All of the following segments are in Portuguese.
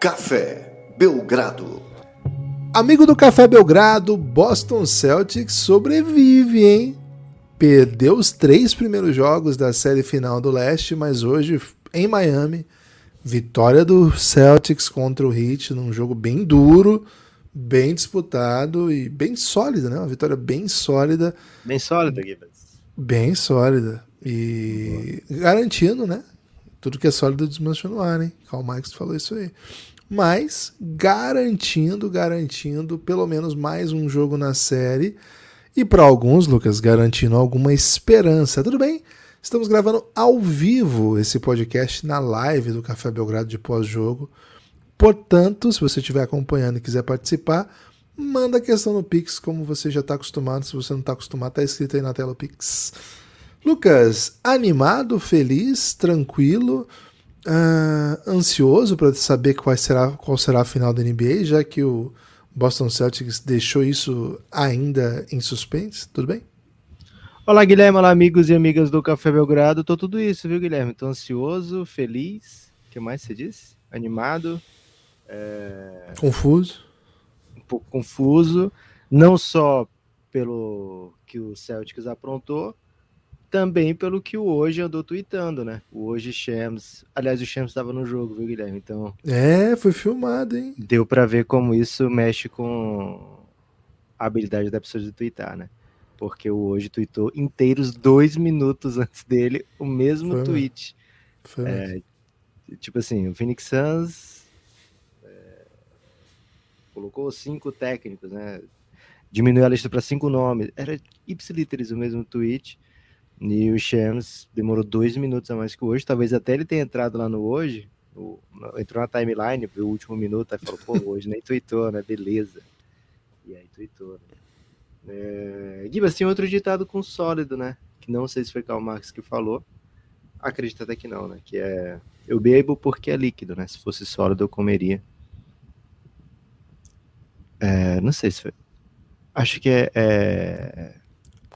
Café Belgrado. Amigo do Café Belgrado, Boston Celtics sobrevive, hein? Perdeu os três primeiros jogos da série final do leste, mas hoje em Miami, vitória do Celtics contra o Heat num jogo bem duro, bem disputado e bem sólida, né? Uma vitória bem sólida. Bem sólida, Gibbons. Bem sólida. E garantindo, né? Tudo que é sólido desmancha no ar, hein? Karl Marx falou isso aí. Mas garantindo, garantindo pelo menos mais um jogo na série. E para alguns, Lucas, garantindo alguma esperança. Tudo bem? Estamos gravando ao vivo esse podcast na live do Café Belgrado de pós-jogo. Portanto, se você estiver acompanhando e quiser participar, manda a questão no Pix, como você já está acostumado. Se você não está acostumado, está escrito aí na tela o Pix. Lucas, animado, feliz, tranquilo, uh, ansioso para saber qual será, qual será a final da NBA, já que o Boston Celtics deixou isso ainda em suspense. Tudo bem? Olá, Guilherme. Olá, amigos e amigas do Café Belgrado. Tô tudo isso, viu, Guilherme? Tô ansioso, feliz. O que mais você disse? Animado. É... Confuso. Um pouco confuso. Não só pelo que o Celtics aprontou, também pelo que o hoje andou tweetando, né? O hoje Shams. Aliás, o Shams estava no jogo, viu, Guilherme? Então. É, foi filmado, hein? Deu para ver como isso mexe com a habilidade da pessoa de twittar, né? Porque o hoje tweetou inteiros dois minutos antes dele o mesmo foi, tweet. Foi é, tipo assim, o Phoenix Suns é, colocou cinco técnicos, né? Diminuiu a lista para cinco nomes. Era ipsiliteris o mesmo tweet e o Shams demorou dois minutos a mais que hoje. Talvez até ele tenha entrado lá no hoje. Entrou na timeline, viu o último minuto, aí falou, pô, hoje nem tweetou, né? Beleza. E aí tweetou, né? É... Gibas, tem outro ditado com sólido, né? Que não sei se foi Karl Marx que falou. Acredito até que não, né? Que é eu bebo porque é líquido, né? Se fosse sólido, eu comeria. É, não sei se foi. Acho que é, é,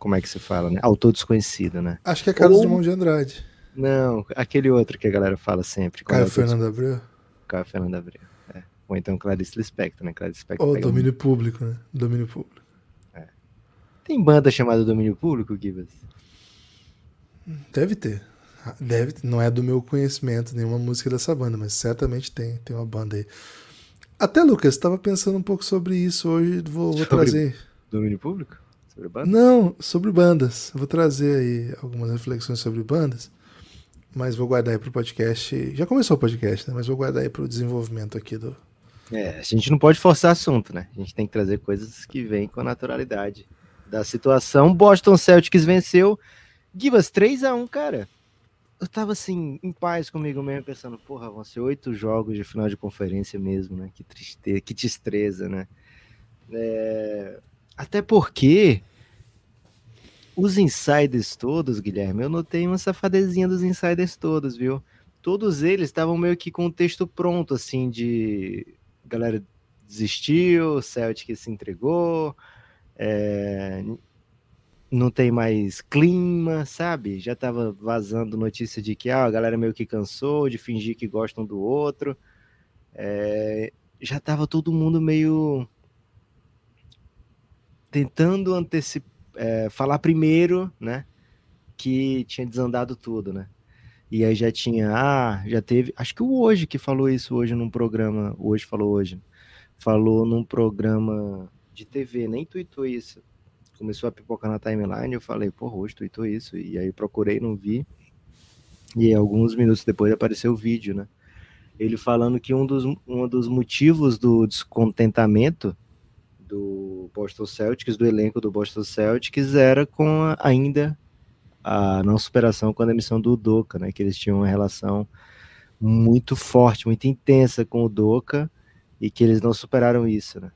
como é que se fala, né? Autor desconhecido, né? Acho que é Carlos Ou... Drummond de Andrade. Não, aquele outro que a galera fala sempre. Caio Fernando Abreu? Caio Fernando Abreu, é. Ou então Clarice Lispector, né? Clarice Lispector Ou domínio um... público, né? Domínio público. É. Tem banda chamada Domínio Público, Gibas? Deve ter. Deve, não é do meu conhecimento nenhuma música dessa banda, mas certamente tem, tem uma banda aí. Até, Lucas, estava pensando um pouco sobre isso hoje, vou, vou trazer. Domínio público? Sobre bandas? Não, sobre bandas. vou trazer aí algumas reflexões sobre bandas, mas vou guardar aí para o podcast. Já começou o podcast, né? Mas vou guardar aí para o desenvolvimento aqui do. É, a gente não pode forçar assunto, né? A gente tem que trazer coisas que vêm com a naturalidade da situação. Boston Celtics venceu. Givas 3 a 1 cara. Eu tava assim, em paz comigo mesmo, pensando, porra, vão ser oito jogos de final de conferência mesmo, né? Que tristeza, que destreza, né? É, até porque os insiders todos, Guilherme, eu notei uma safadezinha dos insiders todos, viu? Todos eles estavam meio que com o texto pronto, assim, de galera desistiu, Celtic se entregou, é... não tem mais clima, sabe? Já tava vazando notícia de que ah, a galera meio que cansou de fingir que gostam do outro. É... Já tava todo mundo meio tentando antecipar, é, falar primeiro, né? Que tinha desandado tudo, né? E aí já tinha, ah, já teve, acho que o hoje que falou isso hoje num programa, hoje falou hoje, falou num programa de TV, nem tweetou isso. Começou a pipocar na timeline, eu falei, pô, hoje tweetou isso, e aí procurei, não vi. E alguns minutos depois apareceu o vídeo, né? Ele falando que um dos, um dos motivos do descontentamento do Boston Celtics, do elenco do Boston Celtics, era com a, ainda a não superação com a demissão do Doca, né? Que eles tinham uma relação muito forte, muito intensa com o Doca e que eles não superaram isso, né?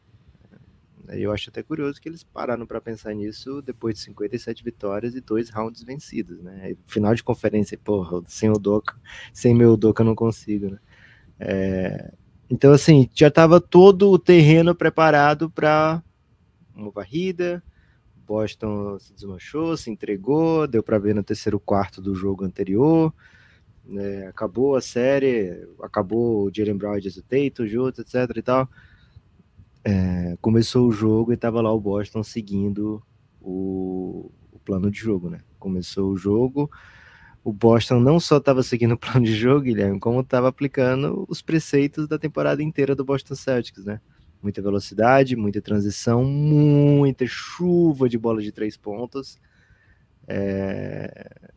Eu acho até curioso que eles pararam para pensar nisso depois de 57 vitórias e dois rounds vencidos, né? Final de conferência, porra, sem o Doca, sem meu Doca não consigo, né? É, então, assim, já estava todo o terreno preparado para uma varrida. Boston se desmanchou, se entregou, deu para ver no terceiro quarto do jogo anterior. né, acabou a série, acabou o Jalen Brown e o Tatum juntos, etc e tal. É, começou o jogo e tava lá o Boston seguindo o, o plano de jogo, né? Começou o jogo, o Boston não só estava seguindo o plano de jogo, Guilherme, como estava aplicando os preceitos da temporada inteira do Boston Celtics, né? Muita velocidade, muita transição, muita chuva de bola de três pontos. É...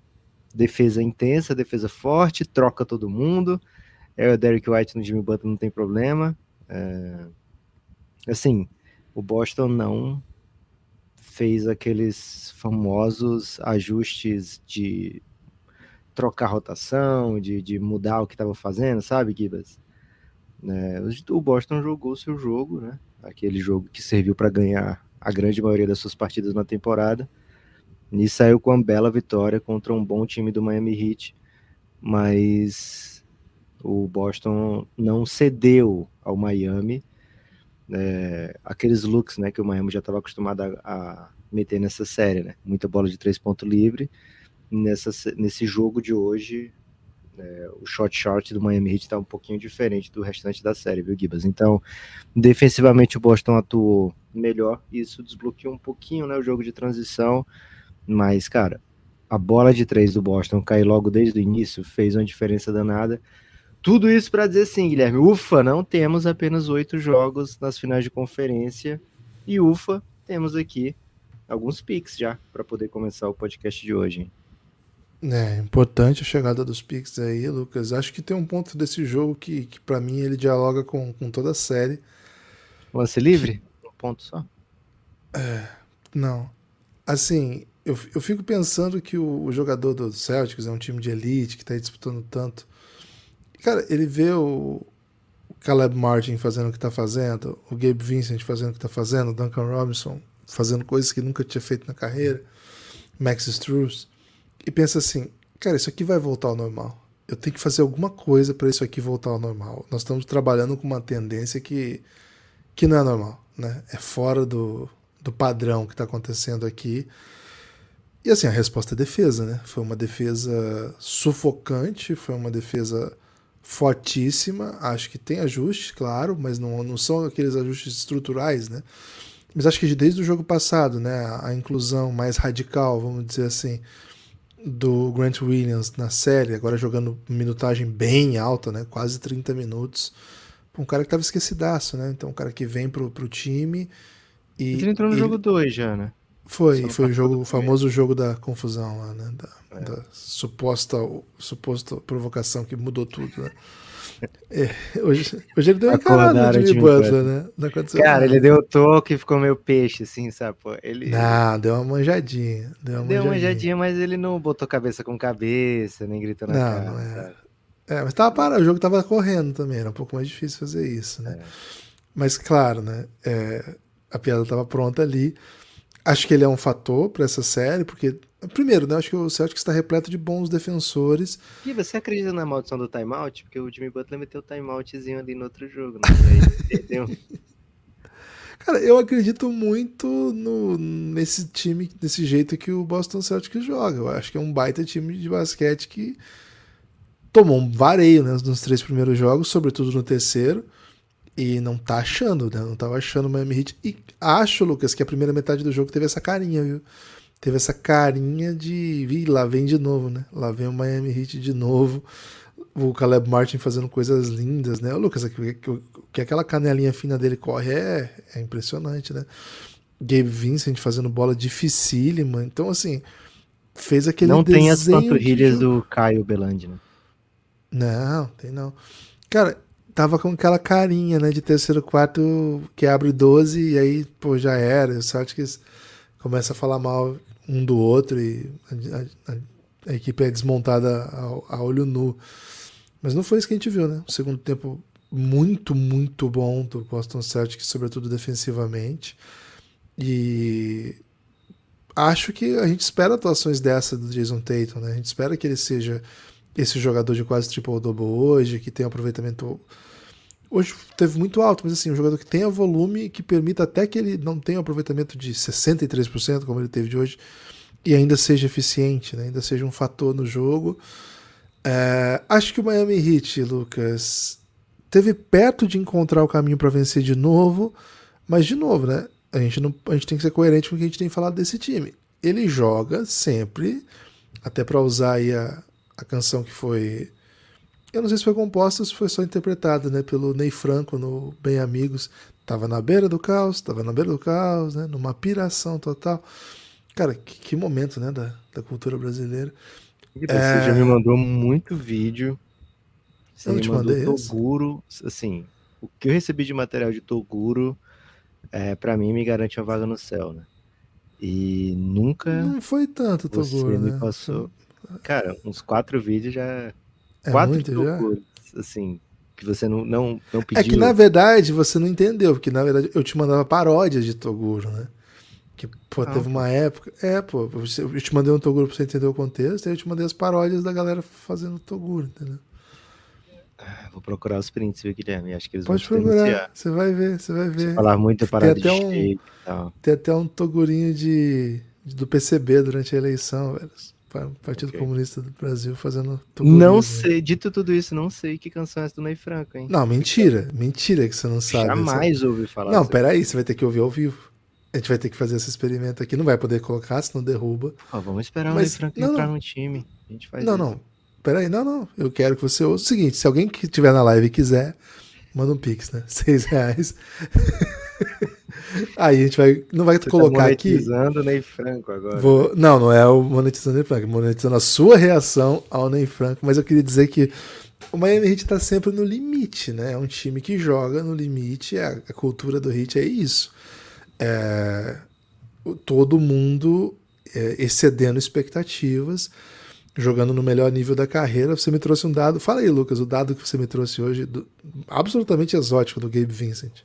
Defesa intensa, defesa forte, troca todo mundo. É o Derek White no Jimmy Butler não tem problema. É... Assim, o Boston não fez aqueles famosos ajustes de trocar rotação, de, de mudar o que estava fazendo, sabe, Gibas? É, o Boston jogou seu jogo, né? Aquele jogo que serviu para ganhar a grande maioria das suas partidas na temporada. E saiu com uma bela vitória contra um bom time do Miami Heat, mas o Boston não cedeu ao Miami. É, aqueles looks né, que o Miami já estava acostumado a, a, meter nessa série, né? Muita bola de três pontos livre. Nessa, nesse jogo de hoje, é, o shot short do Miami Heat está um pouquinho diferente do restante da série, viu, Gibas? Então, defensivamente o Boston atuou melhor, isso desbloqueou um pouquinho né, o jogo de transição, mas, cara, a bola de três do Boston cair logo desde o início fez uma diferença danada. Tudo isso para dizer sim, Guilherme, ufa, não temos apenas oito jogos nas finais de conferência, e ufa, temos aqui alguns picks já para poder começar o podcast de hoje. Hein? É importante a chegada dos Picks aí, Lucas. Acho que tem um ponto desse jogo que, que para mim ele dialoga com, com toda a série. Lance livre? Um ponto só? É, não. Assim, eu, eu fico pensando que o, o, jogador do Celtics é um time de elite que tá disputando tanto. Cara, ele vê o, o Caleb Martin fazendo o que tá fazendo, o Gabe Vincent fazendo o que tá fazendo, o Duncan Robinson fazendo coisas que nunca tinha feito na carreira, Max Struz e pensa assim, cara, isso aqui vai voltar ao normal. Eu tenho que fazer alguma coisa para isso aqui voltar ao normal. Nós estamos trabalhando com uma tendência que, que não é normal, né? É fora do, do padrão que está acontecendo aqui. E assim, a resposta é defesa, né? Foi uma defesa sufocante, foi uma defesa fortíssima. Acho que tem ajustes, claro, mas não, não são aqueles ajustes estruturais, né? Mas acho que desde o jogo passado, né? A inclusão mais radical, vamos dizer assim, do Grant Williams na série, agora jogando minutagem bem alta, né? Quase 30 minutos. Um cara que tava esquecidaço, né? Então, um cara que vem pro, pro time e. Ele entrou no jogo 2 já, né? Foi, foi o jogo, o famoso jogo da confusão lá, né? Da, é. da suposta, suposta provocação que mudou tudo, né? É, hoje, hoje ele deu uma encarada no Jimmy Butler, né? Não aconteceu Cara, nada. ele deu o toque e ficou meio peixe, assim, sabe? Pô, ele... Não, deu uma manjadinha. Deu uma, deu manjadinha, mas ele não botou cabeça com cabeça, nem gritou na não, cara. Não é. é, mas tava parado, o jogo tava correndo também, era um pouco mais difícil fazer isso, né? É. Mas claro, né? É, a piada tava pronta ali. Acho que ele é um fator para essa série, porque Primeiro, né? Acho que o Celtics está repleto de bons defensores. E você acredita na maldição do timeout? Porque o Jimmy Butler meteu o timeoutzinho ali no outro jogo, né? Cara, eu acredito muito no, nesse time, nesse jeito que o Boston Celtics joga. Eu acho que é um baita time de basquete que tomou um vareio né, nos três primeiros jogos, sobretudo no terceiro, e não tá achando, né? Não tava achando o Miami Heat. E acho, Lucas, que a primeira metade do jogo teve essa carinha, viu? teve essa carinha de. Ih, lá vem de novo, né? Lá vem o Miami Heat de novo. O Caleb Martin fazendo coisas lindas, né? O Lucas, que, que aquela canelinha fina dele corre é, é impressionante, né? Gabe Vincent fazendo bola dificílima. Então, assim, fez aquele Não tem as panturrilhas do Caio Belandi, né? Não, tem não. Cara, tava com aquela carinha, né, de terceiro quarto que abre 12 e aí, pô, já era. Celtics começa a falar mal um do outro e a, a, a equipe é desmontada a, a, olho nu. Mas não foi isso que a gente viu, né? O segundo tempo muito, muito bom do Boston Celtics, sobretudo defensivamente. E acho que a gente espera atuações dessa do Jason Tatum, né? A gente espera que ele seja esse jogador de quase triple-double hoje, que tem um aproveitamento hoje teve muito alto, mas assim, um jogador que tenha volume que permita até que ele não tenha um aproveitamento de 63%, como ele teve de hoje, e ainda seja eficiente, né? ainda seja um fator no jogo. É, acho que o Miami Heat, Lucas, teve perto de encontrar o caminho para vencer de novo, mas de novo, né? A gente, não, a gente tem que ser coerente com o que a gente tem falado desse time. Ele joga sempre, até para usar aí a, a canção que foi. Eu não sei se foi composta ou se foi só interpretada, né? Pelo Ney Franco no Bem Amigos. Tava na beira do caos, tava na beira do caos, né? Numa piração total. Cara, que, que momento, né? Da, da cultura brasileira. Você é... já me mandou muito vídeo. Você eu não te mandei Toguro, assim, o que eu recebi de material de Toguro, é, para mim me garante uma vaga no céu, né? E nunca. Não foi tanto, Toguro. Você me né? passou. Cara, uns quatro vídeos já. É quatro muito, já? assim, que você não, não, não pediu. É que na verdade você não entendeu, porque na verdade eu te mandava paródias de Toguro, né? Que, pô, ah, teve uma época. É, pô, eu te mandei um Toguro pra você entender o contexto, aí eu te mandei as paródias da galera fazendo Toguro, entendeu? Ah, vou procurar os prints, viu, Guilherme? Acho que eles Pode procurar, você vai ver, você vai ver. Falar muito para tem até um, Tem até um Togurinho de, do PCB durante a eleição, velho. Partido okay. Comunista do Brasil fazendo Não sei, dito tudo isso, não sei que canção é essa do Ney Franco, hein? Não, mentira, mentira que você não sabe. Jamais você... ouvi falar. Não, peraí, você vai ter que ouvir ao vivo. A gente vai ter que fazer esse experimento aqui, não vai poder colocar, senão derruba. vamos esperar Mas, o Ney Franco não, entrar não. no time. A gente faz não, isso. não, peraí, não, não. Eu quero que você ouça o seguinte: se alguém que estiver na live quiser, manda um pix, né? Seis reais. Aí a gente vai. Não vai você tá colocar tá monetizando aqui. Monetizando Ney Franco agora. Vou, não, não é o monetizando Ney Franco, é monetizando a sua reação ao Ney Franco. Mas eu queria dizer que o Miami Heat está sempre no limite, né? É um time que joga no limite. A, a cultura do Heat é isso. É, todo mundo é, excedendo expectativas jogando no melhor nível da carreira. Você me trouxe um dado. Fala aí, Lucas, o dado que você me trouxe hoje, do, absolutamente exótico do Gabe Vincent.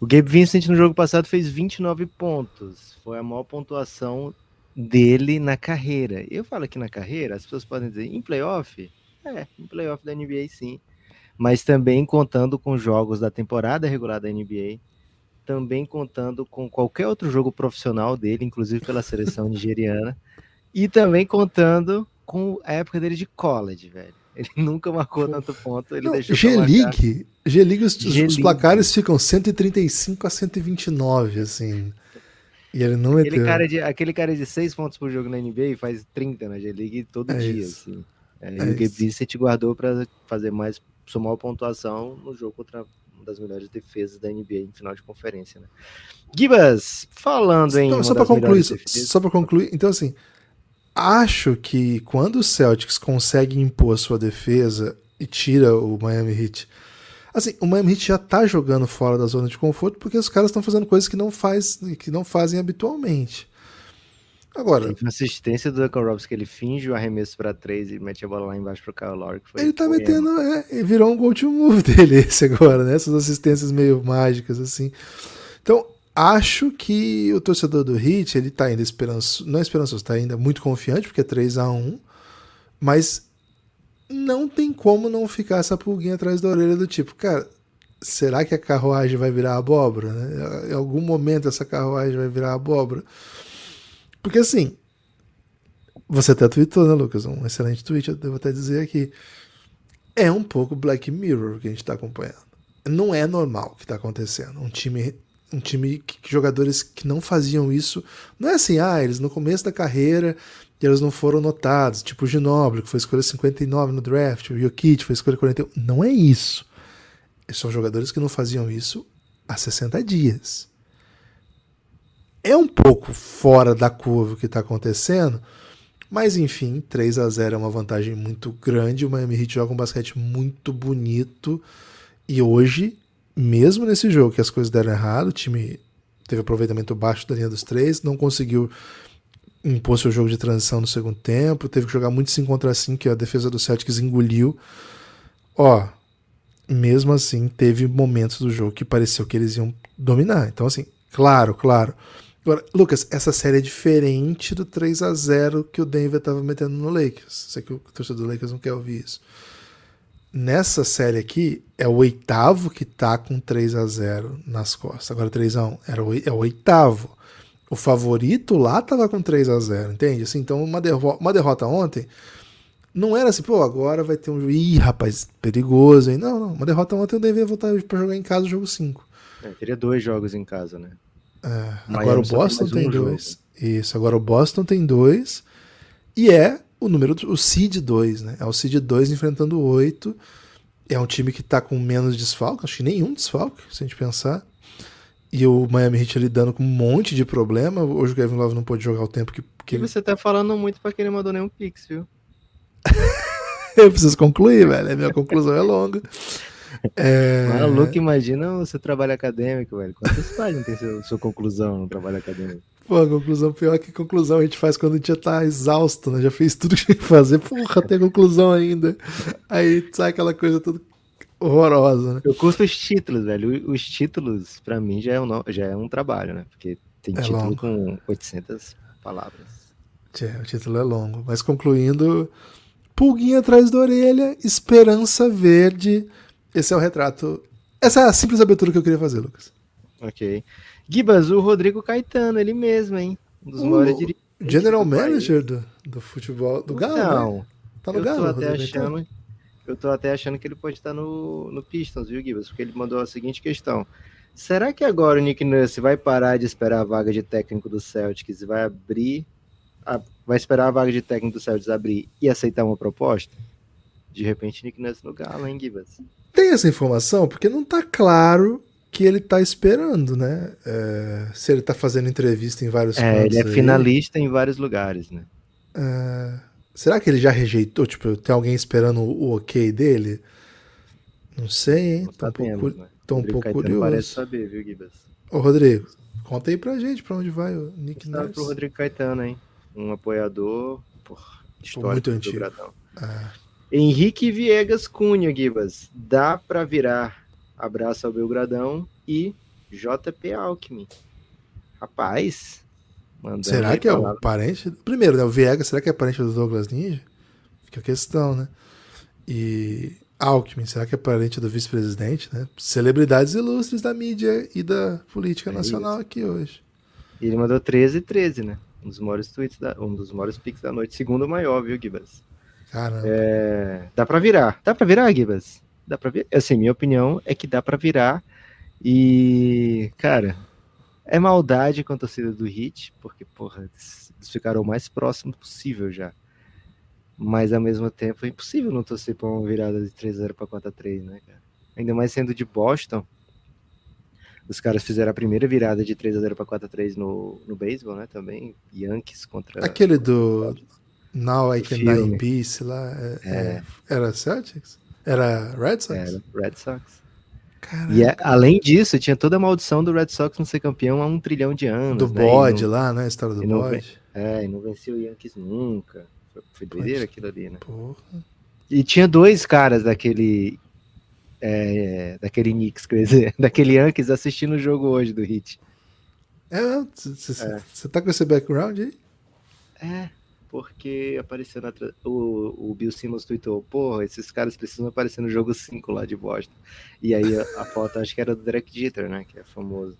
O Gabe Vincent no jogo passado fez 29 pontos. Foi a maior pontuação dele na carreira. Eu falo aqui na carreira, as pessoas podem dizer em playoff? É, em playoff da NBA sim. Mas também contando com jogos da temporada regular da NBA, também contando com qualquer outro jogo profissional dele, inclusive pela seleção nigeriana. E também contando com a época dele de college, velho. Ele nunca marcou tanto ponto. Ele deixou G-League, G-League os, os, placares ficam 135 a 129, assim. E ele não aquele cara de Aquele cara de 6 pontos por jogo na NBA faz 30 na G-League todo é dia, isso. assim. É, é e o Gabe te guardou para fazer mais, somar pontuação no jogo contra uma das melhores defesas da NBA em final de conferência, né? Gibas, falando em. Então, só para concluir, só para concluir, então assim, acho que quando o Celtics consegue impor a sua defesa e tira o Miami Heat. Assim, o Miami Heat já tá jogando fora da zona de conforto porque os caras estão fazendo coisas que não, faz, que não fazem habitualmente. Agora. Uma assistência do Duncan Robinson que ele finge o arremesso para três e mete a bola lá embaixo pro Kyle Lowry. ele tá metendo. É, virou um go to move dele esse agora, né? Essas assistências meio mágicas, assim. Então, Acho que o torcedor do Heat, ele tá ainda esperançoso, não é esperançoso, tá ainda muito confiante, porque é 3 a 1 mas não tem como não ficar essa pulguinha atrás da orelha do tipo, cara, será que a carruagem vai virar abóbora? Né? Em algum momento essa carruagem vai virar abóbora? Porque assim, você até tweetou, né, Lucas? Um excelente tweet, eu devo até dizer aqui. É um pouco Black Mirror que a gente está acompanhando. Não é normal o que está acontecendo. Um time um time que, que, jogadores que não faziam isso. Não é assim, ah, eles no começo da carreira eles não foram notados, tipo o Ginobili, que foi escolha 59 no draft, o Jokic foi escolha 41. Não é isso. Eles são jogadores que não faziam isso há 60 dias. É um pouco fora da curva o que está acontecendo, mas enfim, 3 a 0 é uma vantagem muito grande. O Miami Heat joga um basquete muito bonito e hoje mesmo nesse jogo que as coisas deram errado, o time teve aproveitamento baixo da linha dos três, não conseguiu impor seu jogo de transição no segundo tempo, teve que jogar muito 5 contra 5, que a defesa do Celtics engoliu. Ó, mesmo assim, teve momentos do jogo que pareceu que eles iam dominar. Então, assim, claro, claro. Agora, Lucas, essa série é diferente do 3 a 0 que o Denver estava metendo no Lakers. Sei que o torcedor do Lakers não quer ouvir isso nessa série aqui, é o oitavo que tá com 3 a 0 nas costas. Agora 3 a 1 era o, é o oitavo. O favorito lá tava com 3 a 0 entende? Assim, então, uma, derro uma derrota ontem não era assim, pô, agora vai ter um. Ih, rapaz, perigoso, hein? Não, não. Uma derrota ontem o Denver ia voltar pra jogar em casa o jogo 5. É, teria dois jogos em casa, né? É, agora o Boston tem, tem um dois. Jogo. Isso, agora o Boston tem dois. E é o número, o Seed 2, né? É o Seed 2 enfrentando o 8. É um time que tá com menos desfalque, acho que nenhum desfalque, se a gente pensar. E o Miami Heat lidando com um monte de problema. Hoje o Kevin Love não pôde jogar o tempo que. que e você tá falando muito pra quem não mandou nenhum pix, viu? eu preciso concluir, velho. A minha conclusão é longa. É... Maluco, imagina o seu trabalho acadêmico, velho. Quantas páginas tem seu, sua conclusão no trabalho acadêmico? Pô, conclusão pior que conclusão a gente faz quando a gente já tá exausto, né? Já fez tudo que tinha que fazer. Porra, tem conclusão ainda. Aí sai aquela coisa toda horrorosa, né? Eu curto os títulos, velho. Os títulos, para mim, já é, um, já é um trabalho, né? Porque tem é título longo. com 800 palavras. É, o título é longo. Mas concluindo, pulguinha atrás da orelha, esperança verde. Esse é o retrato. Essa é a simples abertura que eu queria fazer, Lucas. Ok. Gibas, o Rodrigo Caetano, ele mesmo, hein? Um dos maiores dirigentes. General Manager do, do futebol do Galo, Não, né? Tá no eu Galo, tô até achando, Eu tô até achando que ele pode estar no, no Pistons, viu, Gibas? Porque ele mandou a seguinte questão. Será que agora o Nick Nurse vai parar de esperar a vaga de técnico do Celtics e vai abrir, a, vai esperar a vaga de técnico do Celtics abrir e aceitar uma proposta? De repente, Nick Nurse no Galo, hein, Gibas? Tem essa informação? Porque não tá claro que ele tá esperando, né? É, se ele tá fazendo entrevista em vários É, ele é aí. finalista em vários lugares, né? É, será que ele já rejeitou? Tipo, tem alguém esperando o, ok dele? Não sei, hein? Tô um pouco, né? tô um pouco curioso. parece saber, viu, Gibas? Ô, Rodrigo, conta aí pra gente pra onde vai o Nick Nurse. pro Rodrigo Caetano, hein? Um apoiador, porra, histórico muito antigo. Ah. Henrique Viegas Cunha, Gibas. Dá pra virar Abraço ao Belgradão e JP Alckmin. Rapaz, Será que é o parente? Primeiro, né? O Viegas, será que é parente do Douglas Ninja? Fica a questão, né? E Alckmin, será que é parente do vice-presidente, né? Celebridades ilustres da mídia e da política é nacional isso. aqui hoje. E ele mandou 13 e 13, né? Um dos maiores tweets, da, um dos maiores pics da noite, segundo maior, viu, Gibas? Caramba. É, dá pra virar. Dá pra virar, Gibas? Dá pra ver. Assim, minha opinião é que dá para virar. E, cara, é maldade com a torcida do Hit, porque, porra, eles ficaram o mais próximo possível já. Mas ao mesmo tempo é impossível não torcer pra uma virada de 3-0 pra 4x3, né, cara? Ainda mais sendo de Boston. Os caras fizeram a primeira virada de 3x0 pra 4x3 no, no beisebol, né? Também. Yankees contra. Aquele do. Now I Can Die in Peace lá. É, é. É, era Celtics? Era Red Sox? Era Red Sox. Caraca. E é, além disso, tinha toda a maldição do Red Sox não ser campeão há um trilhão de anos. Do né? bode lá, né? A história do bode. É, e não venceu o Yankees nunca. Foi, foi doideira aquilo ali, né? Porra. E tinha dois caras daquele. É, daquele Knicks, quer dizer, daquele Yankees assistindo o jogo hoje do Hit. É, você é. tá com esse background aí? É, porque apareceu na o, o Bill Simmons tweetou, porra, esses caras precisam aparecer no jogo 5 lá de Boston. E aí a, a foto acho que era do Derek Jeter, né, que é famoso.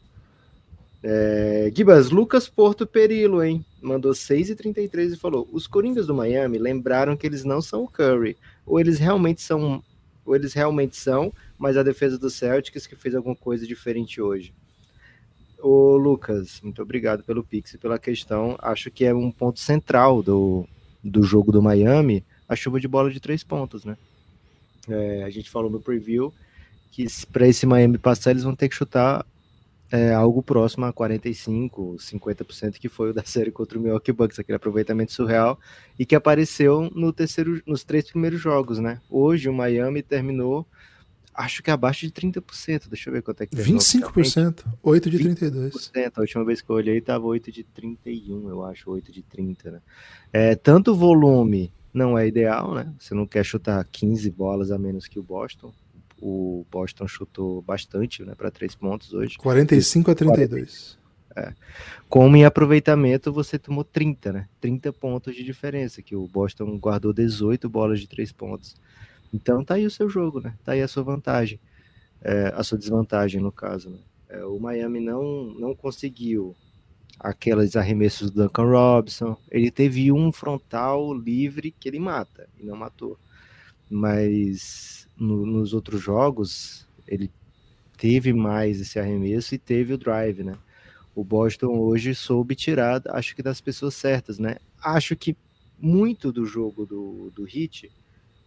É, Gibas, Lucas Porto Perilo, hein? Mandou 6,33 e falou: Os Coringas do Miami lembraram que eles não são o Curry, ou eles realmente são, ou eles realmente são, mas a defesa do Celtics que fez alguma coisa diferente hoje. Ô, Lucas, muito obrigado pelo Pix e pela questão. Acho que é um ponto central do, do jogo do Miami, a chuva de bola de três pontos, né? É, a gente falou no preview que para esse Miami passar, eles vão ter que chutar é, algo próximo a 45, 50%, que foi o da série contra o Milwaukee Bucks, aquele aproveitamento surreal, e que apareceu no terceiro, nos três primeiros jogos, né? Hoje o Miami terminou acho que é abaixo de 30%. Deixa eu ver quanto é que 25%, 8 de 32. A última vez que eu olhei estava 8 de 31, eu acho, 8 de 30, né? É, tanto o volume não é ideal, né? Você não quer chutar 15 bolas a menos que o Boston. O Boston chutou bastante, né, para 3 pontos hoje. 45 a 32. É. Como em aproveitamento você tomou 30, né? 30 pontos de diferença, que o Boston guardou 18 bolas de 3 pontos. Então tá aí o seu jogo, né? Tá aí a sua vantagem, é, a sua desvantagem no caso. Né? É, o Miami não, não conseguiu aqueles arremessos do Duncan Robinson. Ele teve um frontal livre que ele mata e não matou. Mas no, nos outros jogos ele teve mais esse arremesso e teve o drive, né? O Boston hoje soube tirar, acho que das pessoas certas, né? Acho que muito do jogo do, do Hit,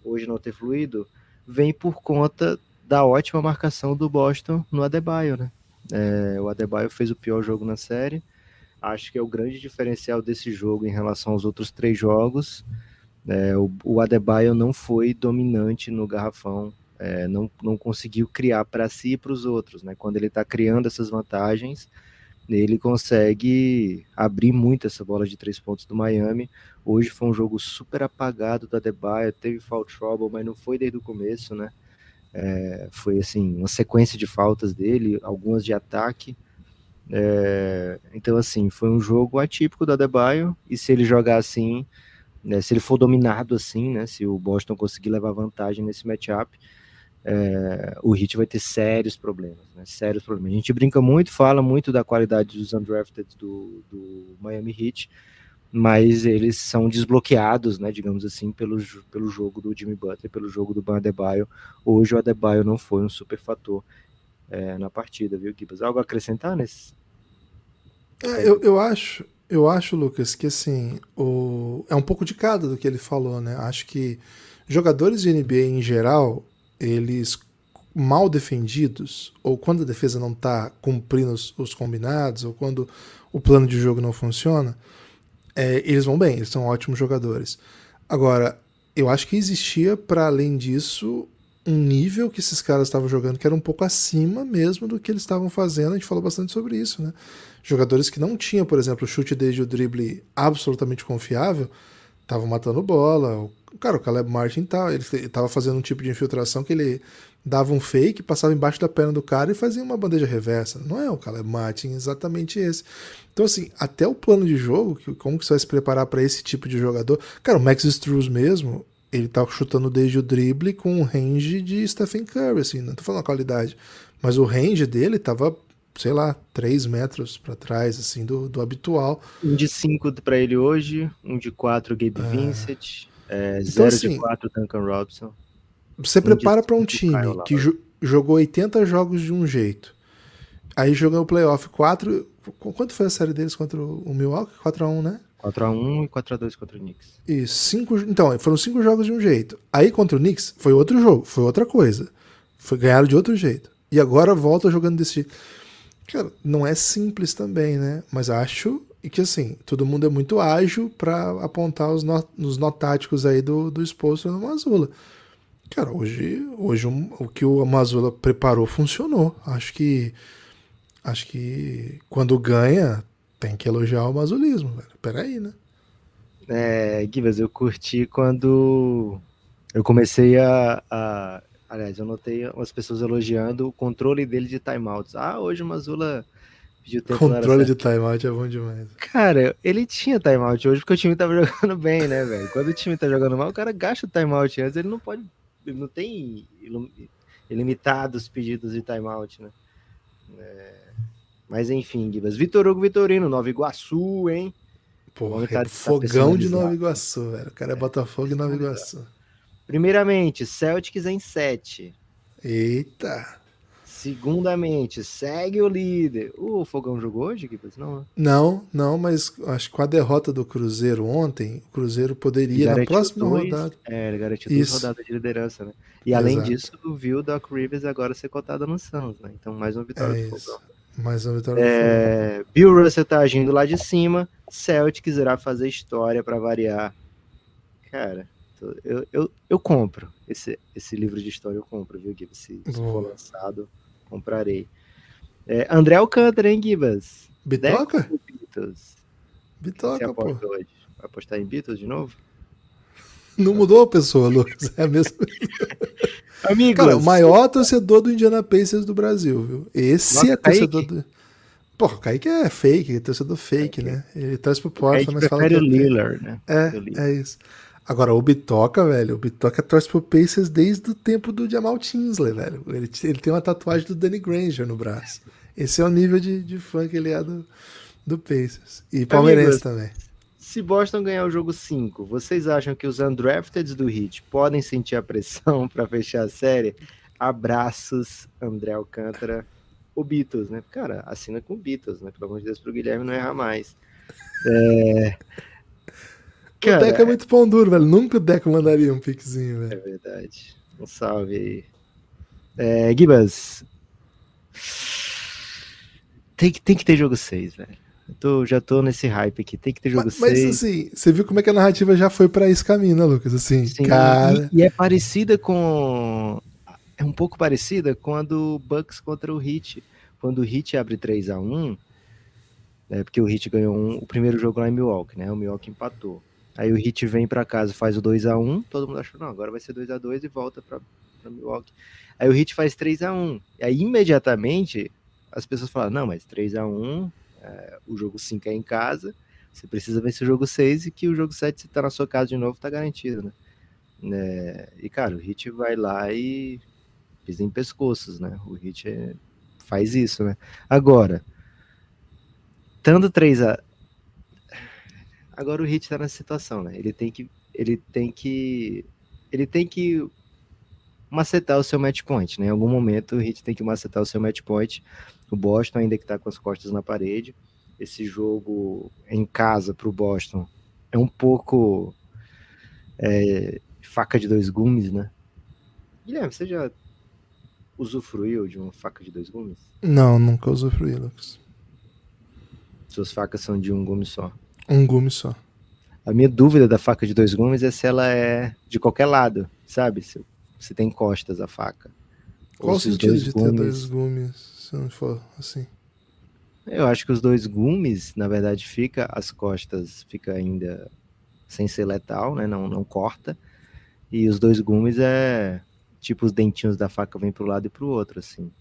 hoje não ter fluído, vem por conta da ótima marcação do Boston no Adebayo, né? É, o Adebayo fez o pior jogo na série, acho que é o grande diferencial desse jogo em relação aos outros três jogos. É, o, o Adebayo não foi dominante no garrafão, é, não, não conseguiu criar para si e para os outros. Né? Quando ele está criando essas vantagens, ele consegue abrir muito essa bola de três pontos do Miami. Hoje foi um jogo super apagado do Adebayo, teve foul trouble, mas não foi desde o começo, né? É, foi assim uma sequência de faltas dele, algumas de ataque. É, então, assim, foi um jogo atípico do Adebayo, e se ele jogar assim, né, se ele for dominado assim, né, se o Boston conseguir levar vantagem nesse matchup, é, o Heat vai ter sérios problemas, né, sérios problemas. A gente brinca muito, fala muito da qualidade dos undrafted do, do Miami Heat, mas eles são desbloqueados, né, digamos assim, pelo, pelo jogo do Jimmy Butler, pelo jogo do Ban Adebayo. Hoje o Adebayo não foi um super fator é, na partida, viu, Gibas? Algo a acrescentar nesse? É, eu, eu acho, eu acho, Lucas, que assim, o... é um pouco de cada do que ele falou, né? Acho que jogadores de NBA em geral, eles mal defendidos, ou quando a defesa não está cumprindo os, os, combinados, ou quando o plano de jogo não funciona, é, eles vão bem, eles são ótimos jogadores. Agora, eu acho que existia, para além disso, um nível que esses caras estavam jogando que era um pouco acima mesmo do que eles estavam fazendo. A gente falou bastante sobre isso, né? Jogadores que não tinham, por exemplo, chute desde o drible absolutamente confiável, estavam matando bola. Cara, o Caleb Martin tá, ele estava fazendo um tipo de infiltração que ele dava um fake, passava embaixo da perna do cara e fazia uma bandeja reversa. Não é o Caleb Martin exatamente esse. Então, assim, até o plano de jogo, como que você vai se preparar para esse tipo de jogador? Cara, o Max Struz mesmo, ele tá chutando desde o drible com um range de Stephen Curry, assim, não tô falando a qualidade, mas o range dele tava, sei lá, 3 metros para trás, assim, do, do habitual. Um de 5 para ele hoje, um de 4 Gabe é... Vincent, é, então, zero assim, de 4 Duncan Robson. Você prepara para um time que jo jogou 80 jogos de um jeito, aí jogou o playoff 4, quanto foi a série deles contra o Milwaukee? 4x1, né? 4x1 e 4x2 contra o Knicks. Isso, cinco, então, foram cinco jogos de um jeito. Aí contra o Knicks foi outro jogo, foi outra coisa. Foi ganhar de outro jeito. E agora volta jogando desse jeito. Cara, não é simples também, né? Mas acho que assim, todo mundo é muito ágil para apontar os, no, os notáticos aí do, do exposto no Mazula. Cara, hoje, hoje o que o Mazula preparou funcionou. Acho que acho que quando ganha tem que elogiar o mazulismo, velho. Peraí, né? É, Givas, eu curti quando eu comecei a, a, Aliás, eu notei umas pessoas elogiando o controle dele de timeouts. Ah, hoje o Mazula pediu tempo. Controle de timeout é bom demais. Cara, ele tinha timeout hoje porque o time tava jogando bem, né, velho? Quando o time tá jogando mal, o cara gasta o timeout antes, ele não pode. Ele não tem ilimitados pedidos de timeout, né? É... Mas enfim, Gibas. Vitor Hugo Vitorino, Nova Iguaçu, hein? Pô, tá, fogão de Nova Iguaçu, velho. O cara é, é Botafogo e Nova Iguaçu. Primeiramente, Celtics em 7. Eita. Segundamente, segue o líder. O Fogão jogou hoje, Gibas? Não, né? não, não, mas acho que com a derrota do Cruzeiro ontem, o Cruzeiro poderia, na próxima dois, rodada. É, ele garantiu duas rodadas de liderança, né? E Exato. além disso, viu o Doc Rivers agora ser cotado no Suns, né? Então, mais uma vitória é do Fogão. Mais uma vitória é, Bill Russell tá agindo lá de cima. Celtics irá fazer história para variar. Cara, eu, eu, eu compro esse, esse livro de história, eu compro, viu, Gibas? Se, se for lançado, comprarei. É, André Alcântara, hein, Gibas? Bitoca? Bitoca, pô. Hoje. Vai apostar em Beatles de novo? Não mudou a pessoa, Lucas. É mesmo. Amigos. Cara, o maior torcedor do Indiana Pacers do Brasil, viu? Esse Nossa, é torcedor Kaique? do. Pô, o Kaique é fake, é torcedor fake, Kaique. né? Ele traz pro Portland, mas fala. Que... o Lillard, né? É, é isso. Agora, o Bitoca, velho, o Bitoca torce pro Pacers desde o tempo do Jamal Tinsley, velho. Ele, ele tem uma tatuagem do Danny Granger no braço. Esse é o nível de, de fã que ele é do, do Pacers. E palmeirense Amigos, também. Se Boston ganhar o jogo 5, vocês acham que os undrafteds do Heat podem sentir a pressão para fechar a série? Abraços, André Alcântara. O Beatles, né? Cara, assina com o Beatles, né? Pelo amor de Deus, pro Guilherme não errar mais. É... o Deco é muito pão duro, velho. Nunca o Deco mandaria um piquezinho, É velho. verdade. Um salve aí. É, Gibas. Tem que, tem que ter jogo 6, velho. Eu tô- já tô nesse hype aqui. Tem que ter jogo Mas, mas 6. assim, você viu como é que a narrativa já foi pra esse caminho, né, Lucas? Assim, Sim, cara. e, e é parecida com. É um pouco parecida com a do Bucks contra o Heat. Quando o Heat abre 3 a 1 é porque o Heat ganhou um- o primeiro jogo lá em Milwaukee, né? O Milwaukee empatou. Aí o Heat vem pra casa, faz o 2 a 1 todo mundo achou, não, agora vai ser 2 a 2 e volta pra Milwaukee. Aí o Heat faz 3 a 1 E aí imediatamente as pessoas falam, não, mas 3 a 1 é, o jogo 5 é em casa, você precisa vencer o jogo 6 e que o jogo 7, se tá na sua casa de novo, tá garantido, né? É, e, cara, o Hit vai lá e pisa em pescoços, né? O Hit é- faz isso, né? Agora, estando 3 a Agora o Hit tá nessa situação, né? Ele tem que ele tem que ele tem que macetar o seu match point, né? Em algum momento o Hit tem que macetar o seu match point. O Boston ainda que tá com as costas na parede. Esse jogo em casa pro Boston é um pouco é, faca de dois gumes, né? Guilherme, você já usufruiu de uma faca de dois gumes? Não, nunca usufruí, Lucas. Suas facas são de um gume só. Um gume só. A minha dúvida da faca de dois gumes é se ela é de qualquer lado, sabe? Se, se tem costas a faca. Ou Qual o se os sentido dois de ter gumes- dois gumes se não for assim? Eu acho que os dois gumes, na verdade, fica as costas fica ainda sem ser letal, né? Não, não corta. E os dois gumes é tipo os dentinhos da faca vêm pro lado e pro outro, assim.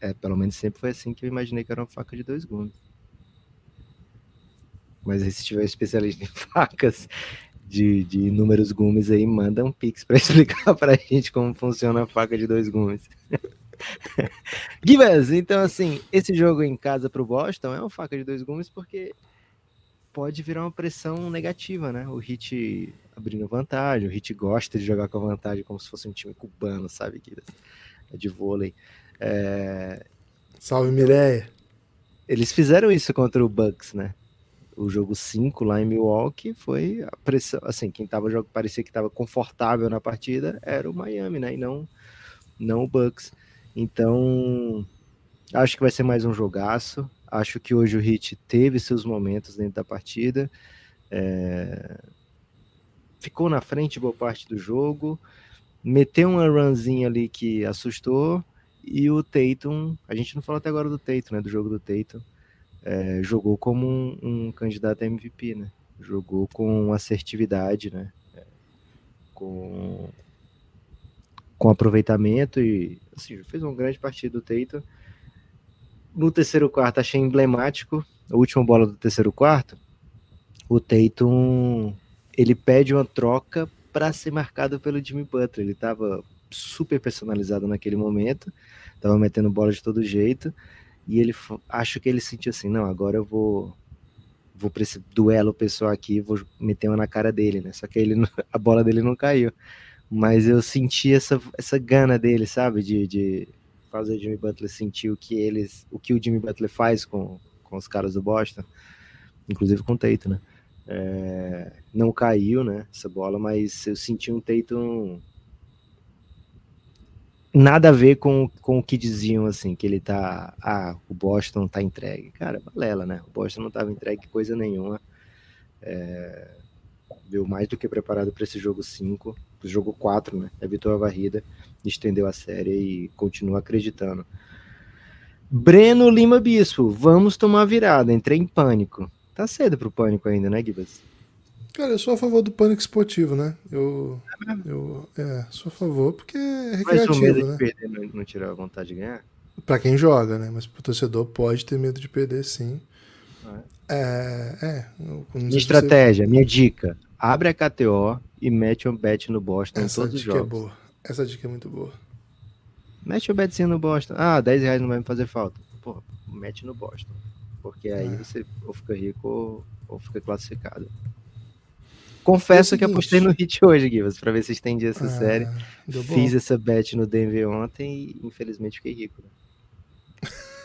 É, pelo menos sempre foi assim que eu imaginei que era uma faca de dois gumes. Mas aí, se tiver um especialista em facas de, de inúmeros gumes aí, manda um pix pra explicar pra gente como funciona a faca de dois gumes. Gibas, então assim, esse jogo em casa pro Boston é uma faca de dois gumes porque pode virar uma pressão negativa, né? O Hit abrindo vantagem, o Hit gosta de jogar com a vantagem como se fosse um time cubano, sabe, Gibas? É de vôlei. É, Salve, Mireia. Eles fizeram isso contra o Bucks, né? O jogo 5 lá em Milwaukee foi a pressão, assim, quem tava jogando parecia que estava confortável na partida era o Miami, né? E não não o Bucks. Então, acho que vai ser mais um jogaço. Acho que hoje o Heat teve seus momentos dentro da partida. É, Ficou na frente boa parte do jogo. Meteu uma runzinha ali que assustou. E o Tatum, a gente não falou até agora do Tatum, né? Do jogo do Tatum. É, jogou como um, um candidato a MVP, né? Jogou com assertividade, né? É, com, com aproveitamento e assim, fez uma grande partida do Tatum. No terceiro quarto achei emblemático, a última bola do terceiro quarto, o Tatum ele pede uma troca para ser marcado pelo Jimmy Butler. Ele estava super personalizado naquele momento, estava metendo bola de todo jeito. E ele acho que ele sentiu assim, não, agora eu vou vou para esse duelo pessoal aqui, vou meter uma na cara dele, né? Só que ele a bola dele não caiu. Mas eu senti essa, essa gana dele, sabe, de, de fazer o Jimmy Butler sentir o que eles, o que o Jimmy Butler faz com, com os caras do Boston, inclusive com o Tatum, né? É, não caiu, né, essa bola, mas eu senti um Tatum nada a ver com, com o que diziam, assim, que ele tá, ah, o Boston tá entregue. Cara, balela, né? O Boston não tava entregue coisa nenhuma. É, mais do que preparado para esse jogo 5, pro jogo 4, né? Evitou a varrida, estendeu a série e continua acreditando. Breno Lima Bispo, vamos tomar virada, entrei em pânico. Tá cedo pro pânico ainda, né, Gibas? Cara, eu sou a favor do pânico esportivo, né? Eu, eu é, sou a favor porque é Mas o medo recreativo, de né? perder não, não tira a vontade de ganhar? Pra quem joga, né? Mas pro torcedor pode ter medo de perder, sim. É, é. sei Minha estratégia, minha dica: abre a KTO e mete um bet no Boston Você... em Essa todos os dica é jogos. boa. Essa dica é muito boa. Mete o betzinho no Boston. Ah, 10 reais não vai me fazer falta. Pô, mete no Boston. Porque aí É. você ou fica rico ou, ou fica classificado. Confesso que apostei no Hit hoje, Givas, pra ver se estendia essa Ah, série. Fiz essa bet no Denver ontem e infelizmente fiquei rico. né?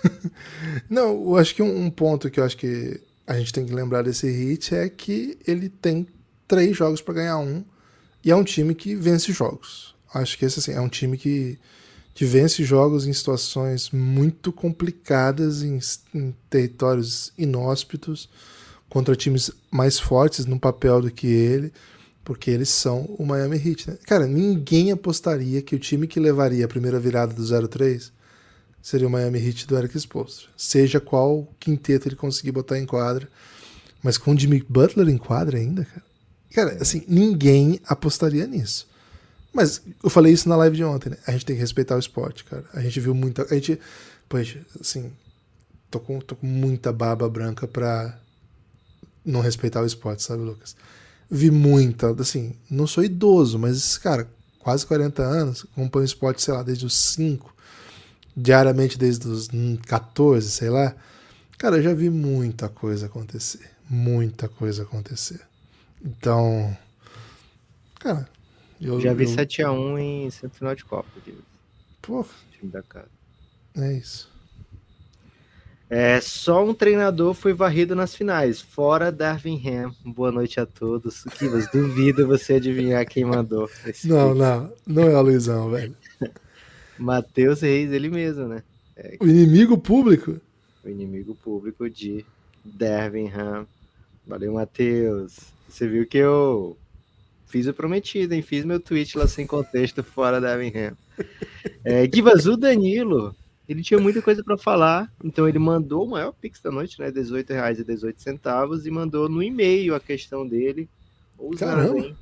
Não, eu acho que um, um ponto que eu acho que a gente tem que lembrar desse hit é que ele tem três jogos para ganhar um e é um time que vence jogos. Acho que esse assim, é um time que, que vence jogos em situações muito complicadas, em, em territórios inóspitos, contra times mais fortes no papel do que ele, porque eles são o Miami Heat. Né? Cara, ninguém apostaria que o time que levaria a primeira virada do 0-3 seria o Miami Heat do Eric Spoelstra. Seja qual quinteto ele conseguir botar em quadra. Mas com o Jimmy Butler em quadra ainda, cara. Cara, assim, ninguém apostaria nisso. Mas eu falei isso na live de ontem, né? A gente tem que respeitar o esporte, cara. A gente viu muita. A gente. Poxa, assim. Tô com, tô com muita barba branca pra não respeitar o esporte, sabe, Lucas? Vi muita. Assim, não sou idoso, mas, cara, quase 40 anos, acompanho esporte, sei lá, desde os 5 diariamente desde os 14, sei lá. Cara, eu já vi muita coisa acontecer. Muita coisa acontecer. Então. Cara, eu. Já vi eu, 7x1 em semifinal de Copa, Porra, time da casa. é isso. É, só um treinador foi varrido nas finais, fora Darvin Ham. Boa noite a todos. Kivas, duvido você adivinhar quem mandou. Não, não. Não é o Luizão, velho. Matheus Reis, ele mesmo, né? O inimigo público. O inimigo público de Darvin Ham. Valeu, Matheus. Você viu que eu fiz o prometido, hein? Fiz meu tweet lá sem contexto, fora Darvin Ham. É, Givas, o Danilo, ele tinha muita coisa para falar, então ele mandou o maior pix da noite, né? R$18,18 e mandou no e-mail a questão dele. Ousado, Caramba. hein?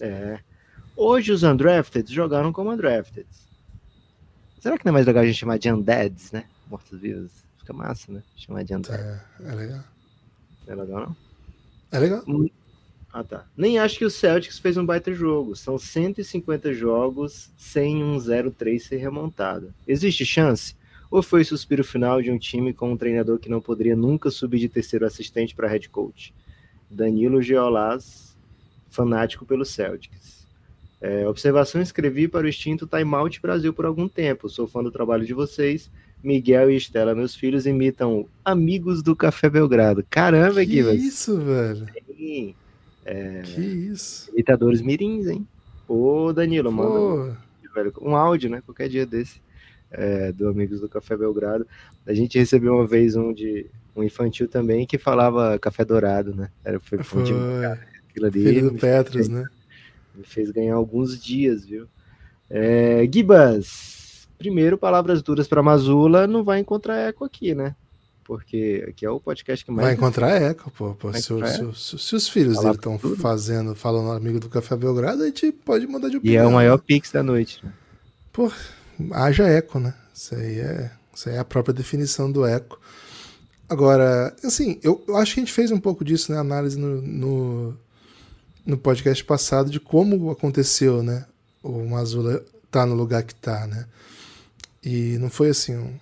É. Hoje os undrafted jogaram como undrafted. Será que não é mais legal a gente chamar de undeads, né? Mortos-vivos. Fica massa, né? Chamar de undead. É, é legal. Não é legal, não? É legal. Ah, tá. Nem acho que o Celtics fez um baita jogo. São 150 jogos sem um 0-3 ser remontado. Existe chance? Ou foi suspiro final de um time com um treinador que não poderia nunca subir de terceiro assistente para head coach? Danilo Geolaz, fanático pelo Celtics. É, observação escrevi para o extinto Time Out Brasil por algum tempo. Sou fã do trabalho de vocês. Miguel e Estela, meus filhos, imitam Amigos do Café Belgrado. Caramba, Que isso, velho. Sim. Que isso. Imitadores mirins, hein? Ô, Danilo, manda Pô, velho, um áudio, né? Qualquer dia desse, é, do Amigos do Café Belgrado. A gente recebeu uma vez um de um infantil também que falava café dourado, né? Era, foi, foi. time- foi. aquilo ali Filho do Petros, né? me fez ganhar alguns dias, viu? É, Gibas, primeiro, palavras duras para Mazula, não vai encontrar eco aqui, né? Porque aqui é o podcast que mais. Vai encontrar eco, pô. pô. Se, encontrar se se- se os filhos Falar dele estão fazendo, falando amigo do Café Belgrado, a gente pode mudar de E opinião. é o maior pix da noite. né? Pô, haja eco, né? Isso aí é, isso aí é a própria definição do eco. Agora, assim, eu, eu acho que a gente fez um pouco disso, né? Análise no, no, no podcast passado de como aconteceu, né? O Mazula tá no lugar que tá, né? E não foi assim um,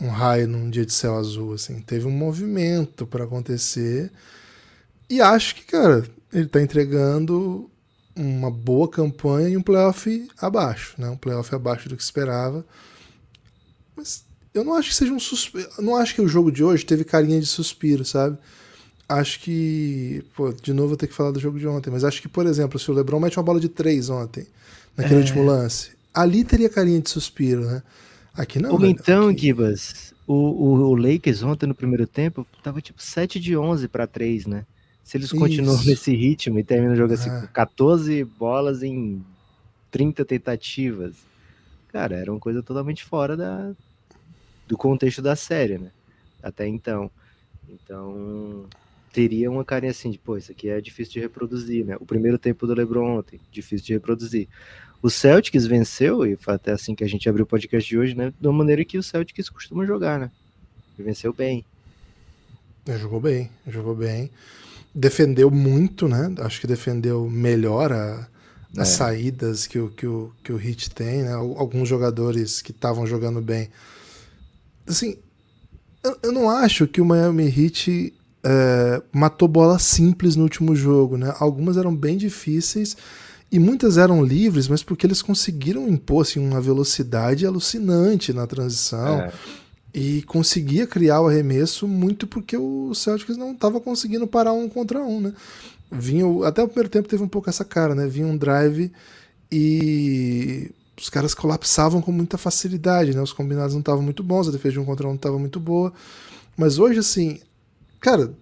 um raio num dia de céu azul, assim. Teve um movimento para acontecer. E acho que, cara, ele tá entregando uma boa campanha e um playoff abaixo, né? Um playoff abaixo do que esperava. Mas eu não acho que seja um suspiro. Não acho que o jogo de hoje teve carinha de suspiro, sabe? Acho que. Pô, de novo eu vou ter que falar do jogo de ontem, mas acho que, por exemplo, se o Lebron mete uma bola de três ontem, naquele É. último lance, ali teria carinha de suspiro, né? Aqui não. Ou velho. então, Aqui- Gibas, o, o, o Lakers ontem no primeiro tempo tava tipo 7 de 11 para 3, né? Se eles continuam Isso. nesse ritmo e terminam o jogo assim Ah. com 14 bolas em 30 tentativas, cara, era uma coisa totalmente fora da, do contexto da série, né? Até então. Então, teria uma carinha assim de, pô, isso aqui é difícil de reproduzir, né? O primeiro tempo do LeBron ontem, difícil de reproduzir. O Celtics venceu, e foi até assim que a gente abriu o podcast de hoje, né? Da maneira que o Celtics costuma jogar, né? E venceu bem. Ele Jogou bem, jogou bem. Defendeu muito, né? Acho que defendeu melhor a- as É. saídas que o, que, o, que o Heat tem, né? Al- Alguns jogadores que estavam jogando bem. Assim, Eu, eu não acho que o Miami Heat é, matou bola simples no último jogo, né? Algumas eram bem difíceis e muitas eram livres, mas porque eles conseguiram impor assim, uma velocidade alucinante na transição. É. E conseguia criar o arremesso muito porque o Celtics não estava conseguindo parar um contra um, né? Vinha, até o primeiro tempo teve um pouco essa cara, né? Vinha um drive e os caras colapsavam com muita facilidade, né? Os combinados não estavam muito bons, a defesa de um contra um não estava muito boa. Mas hoje, assim, cara,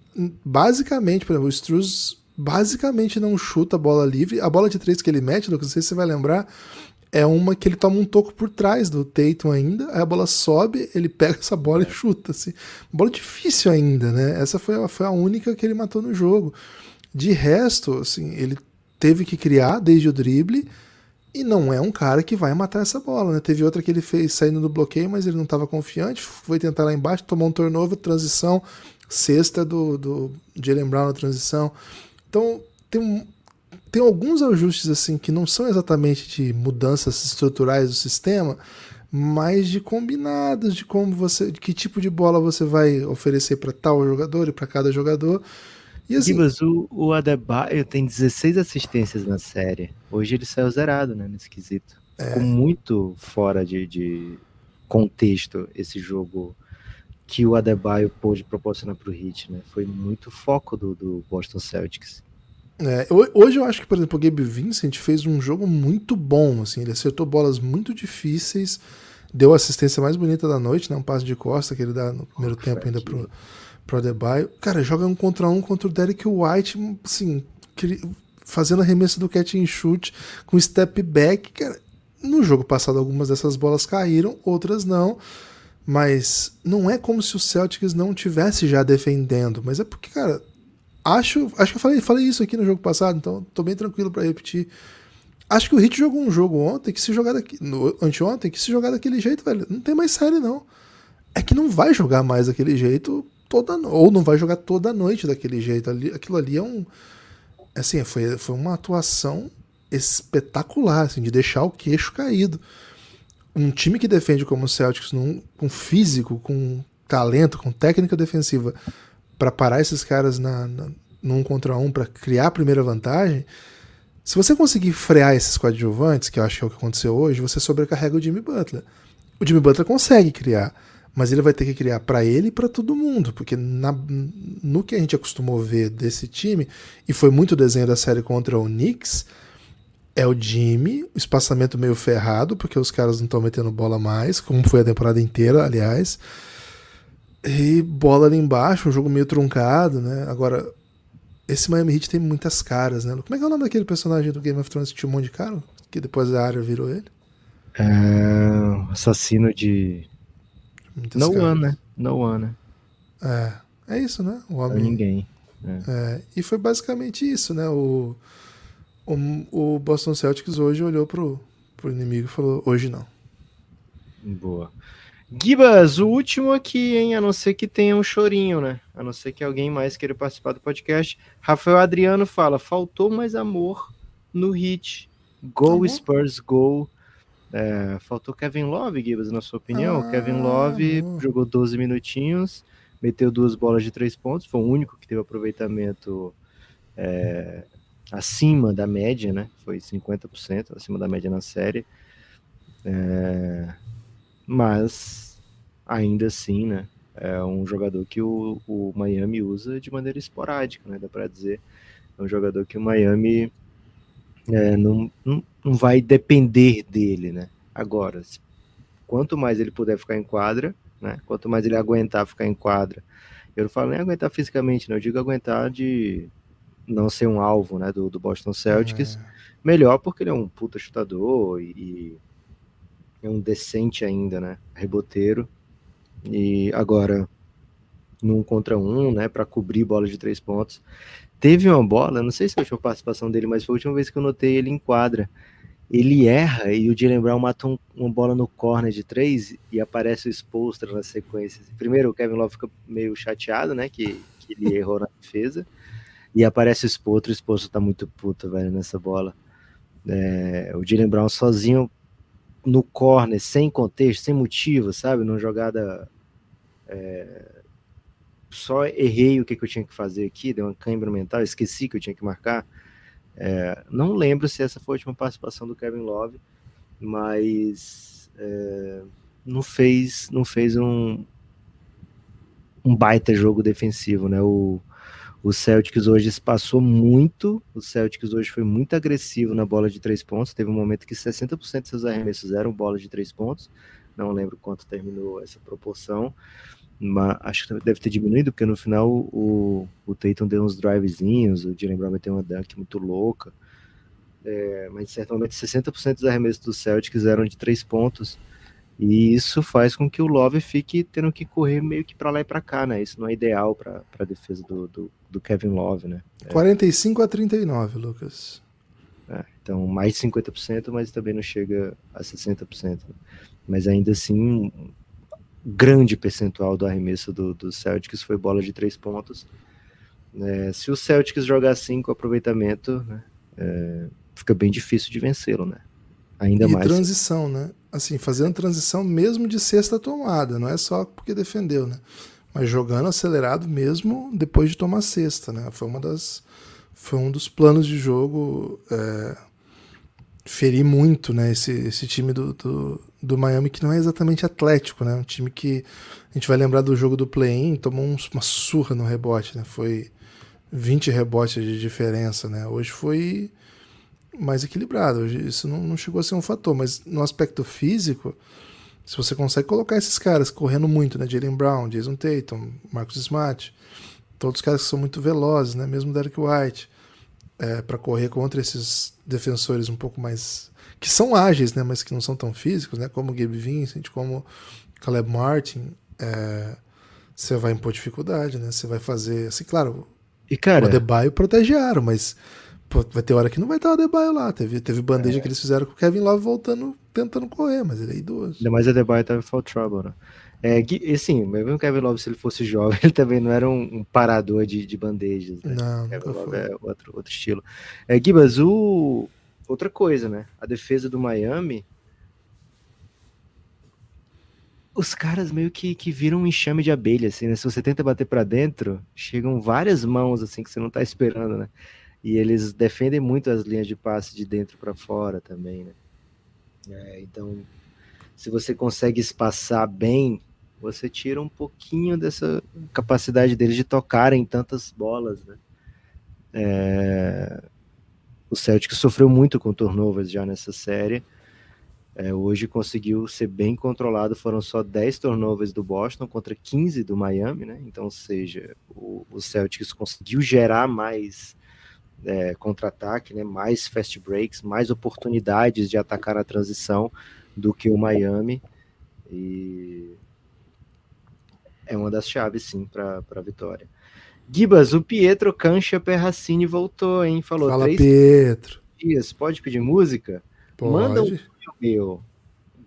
basicamente, por exemplo, o Struz basicamente não chuta a bola livre. A bola de três que ele mete, não sei se você vai lembrar, é uma que ele toma um toco por trás do Tatum ainda, aí a bola sobe, ele pega essa bola é. e chuta. Assim. Bola difícil ainda, né? Essa foi a, foi a única que ele matou no jogo. De resto, assim, ele teve que criar desde o drible e não é um cara que vai matar essa bola, né? Teve outra que ele fez saindo do bloqueio, mas ele não estava confiante, foi tentar lá embaixo, tomou um turnover, transição, sexta do, do Jalen Brown na transição. Então, tem um, tem alguns ajustes assim que não são exatamente de mudanças estruturais do sistema, mas de combinados, de como você, de que tipo de bola você vai oferecer para tal jogador e para cada jogador. E assim, o, o Adebayo tem 16 assistências na série. Hoje ele saiu zerado, né, nesse quesito. É. Ficou muito fora de, de contexto esse jogo que o Adebayo pôde proporcionar para o Heat, né? Foi muito foco do, do Boston Celtics. É, hoje eu acho que, por exemplo, o Gabe Vincent fez um jogo muito bom, assim, ele acertou bolas muito difíceis, deu a assistência mais bonita da noite, né? Um passe de costa que ele dá no primeiro oh, tempo ainda pro, pro Adebayo. Cara, joga um contra um contra o Derek White, assim, fazendo arremesso do catch and shoot com step back. Cara, no jogo passado algumas dessas bolas caíram, outras não. Mas não é como se o Celtics não tivesse já defendendo, mas é porque, cara, acho, acho que eu falei, falei isso aqui no jogo passado, então tô bem tranquilo para repetir. Acho que o Hit jogou um jogo ontem que se jogar daqui, no, anteontem, que se jogar daquele jeito, velho, não tem mais série não. É que não vai jogar mais daquele jeito toda ou não vai jogar toda noite daquele jeito. Ali, aquilo ali é um assim, foi, foi uma atuação espetacular, assim, de deixar o queixo caído. Um time que defende como o Celtics num, com físico, com talento, com técnica defensiva para parar esses caras na, na, num contra um para criar a primeira vantagem, se você conseguir frear esses coadjuvantes, que eu acho que é o que aconteceu hoje, você sobrecarrega o Jimmy Butler. O Jimmy Butler consegue criar, mas ele vai ter que criar para ele e para todo mundo, porque na, no que a gente acostumou ver desse time, e foi muito desenho da série contra o Knicks, é o Jimmy, o espaçamento meio ferrado, porque os caras não estão metendo bola mais, como foi a temporada inteira, aliás. E bola ali embaixo, um jogo meio truncado, né? Agora, esse Miami Heat tem muitas caras, né? Como é que é o nome daquele personagem do Game of Thrones que tinha um monte de cara? Que depois a área virou ele? É... Assassino de Muitas no caras. one, né? No one, né? É, é isso, né? O homem. ninguém. É. É, e foi basicamente isso, né? O, o, o, Boston Celtics hoje olhou pro, pro inimigo e falou: hoje não. Boa. Gibas, o último aqui, hein? A não ser que tenha um chorinho, né? A não ser que alguém mais queira participar do podcast. Rafael Adriano fala: faltou mais amor no hit. Go tá Spurs, go. É, faltou Kevin Love, Gibbs, na sua opinião. Ah, Kevin Love jogou 12 minutinhos, meteu duas bolas de três pontos, foi o único que teve aproveitamento é, acima da média, né? Foi 50% acima da média na série. É, mas ainda assim, né? É um jogador que o, o Miami usa de maneira esporádica, né? Dá para dizer. É um jogador que o Miami é, não, não, não vai depender dele, né? Agora, quanto mais ele puder ficar em quadra, né? Quanto mais ele aguentar ficar em quadra, eu não falo nem aguentar fisicamente, não, eu digo aguentar de não ser um alvo, né? Do, do Boston Celtics, é. melhor porque ele é um puta chutador e, e é um decente ainda, né? Reboteiro. E agora, num contra um, né? Para cobrir bola de três pontos. Teve uma bola, não sei se foi a última participação dele, mas foi a última vez que eu notei ele em quadra. Ele erra e o Jalen Brown mata um, uma bola no corner de três e aparece o Spolstra na sequência. Primeiro o Kevin Love fica meio chateado, né? Que, que ele errou na defesa. E aparece o Spolstra, o Spolstra tá muito puto, velho, nessa bola. É, o Jalen Brown sozinho no corner, sem contexto, sem motivo, sabe? Numa jogada É, só errei o que, que, eu tinha que fazer aqui, deu uma câimbra mental, esqueci que eu tinha que marcar. É, não lembro se essa foi a última participação do Kevin Love, mas é, não fez, não fez um, um baita jogo defensivo, né? O, o Celtics hoje passou muito, o Celtics hoje foi muito agressivo na bola de três pontos, teve um momento que 60% de seus arremessos eram bola de três pontos, não lembro quanto terminou essa proporção, mas acho que deve ter diminuído, porque no final o, o Tatum deu uns drivezinhos, o Jalen Brown meteu uma dunk muito louca, é, mas certamente 60% dos arremessos do Celtics eram de três pontos, e isso faz com que o Love fique tendo que correr meio que para lá e para cá, né? Isso não é ideal para a defesa do, do, do, Kevin Love, né? É. 45 a 39, Lucas. É, então, mais de 50%, mas também não chega a 60%. Né? Mas ainda assim, um grande percentual do arremesso do, do Celtics foi bola de três pontos. É, se o Celtics jogar assim com aproveitamento, né, é, fica bem difícil de vencê-lo, né? Ainda e mais. transição, né? Assim, fazendo transição mesmo de sexta tomada, não é só porque defendeu, né? Mas jogando acelerado mesmo depois de tomar sexta, né? Foi uma das foi um dos planos de jogo é, ferir muito, né? Esse, esse time do, do, do, Miami que não é exatamente atlético, né? Um time que a gente vai lembrar do jogo do play-in, tomou uma surra no rebote, né? Foi 20 rebotes de diferença, né? Hoje foi mais equilibrado. Isso não, não chegou a ser um fator, mas no aspecto físico, se você consegue colocar esses caras correndo muito, né? Jalen Brown, Jason Tatum, Marcus Smart, todos os caras que são muito velozes, né? Mesmo Derek White, é, para correr contra esses defensores um pouco mais que são ágeis, né? Mas que não são tão físicos, né? Como Gabe Vincent, como Caleb Martin, é, você vai impor dificuldade, né? Você vai fazer, assim, claro. E cara, o Adebayo protegeram, mas Pô, vai ter hora que não vai estar o Adebayo lá. Teve, teve bandeja é. que eles fizeram com o Kevin Love voltando, tentando correr, mas ele é idoso. Ainda mais o Adebayo tava em fall trouble, né? É, e sim, mesmo o Kevin Love, se ele fosse jovem, ele também não era um, um parador de, de bandejas. Né? Não, Kevin Love foi. é outro, outro estilo. É, Gibas, o... outra coisa, né? A defesa do Miami. Os caras meio que, que viram um enxame de abelha, assim, né? Se você tenta bater para dentro, chegam várias mãos, assim, que você não tá esperando, né? E eles defendem muito as linhas de passe de dentro para fora também, né? É, então, se você consegue espaçar bem, você tira um pouquinho dessa capacidade deles de tocarem tantas bolas, né? É, o Celtic sofreu muito com turnovers já nessa série. É, hoje conseguiu ser bem controlado. Foram só 10 turnovers do Boston contra 15 do Miami, né? Então, ou seja, o, o Celtics conseguiu gerar mais é, contra-ataque, né, mais fast breaks, mais oportunidades de atacar a transição do que o Miami. E é uma das chaves, sim, para a vitória. Gibas, o Pietro Cancha Perracini voltou, hein? Falou Fala, três Pietro. dias. Pode pedir música? Pode. Manda um meu,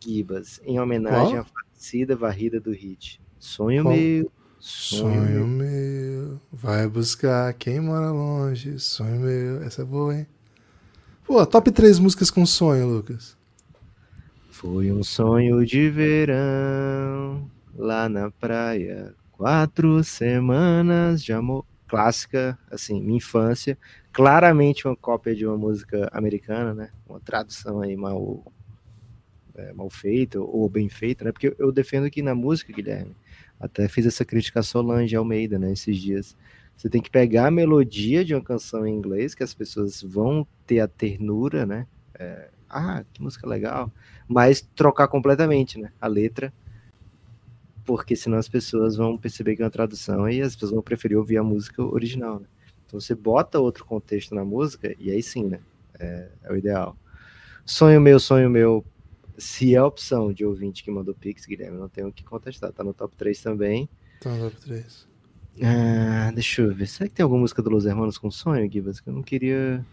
Gibas, em homenagem Qual? à falecida varrida do Hit. Sonho Qual? meu, Sonho meu, vai buscar quem mora longe. Sonho meu, essa é boa, hein? Pô, top 3 músicas com sonho, Lucas. Foi um sonho de verão lá na praia. Quatro semanas de amor. Clássica, assim, minha infância. Claramente uma cópia de uma música americana, né? Uma tradução aí mal, é, mal feita ou bem feita, né? Porque eu defendo que na música, Guilherme, até fiz essa crítica a Solange Almeida, né, esses dias. Você tem que pegar a melodia de uma canção em inglês, que as pessoas vão ter a ternura, né? É, ah, que música legal. Mas trocar completamente, né? A letra. Porque senão as pessoas vão perceber que é uma tradução e as pessoas vão preferir ouvir a música original, né? Então você bota outro contexto na música e aí sim, né? É, é o ideal. Sonho meu, sonho meu, se é a opção de ouvinte que mandou Pix, Guilherme, não tenho o que contestar. Tá no top 3 também. Tá no top 3. Ah, deixa eu ver. Será que tem alguma música do Los Hermanos com sonho, Gibas? Que eu não queria.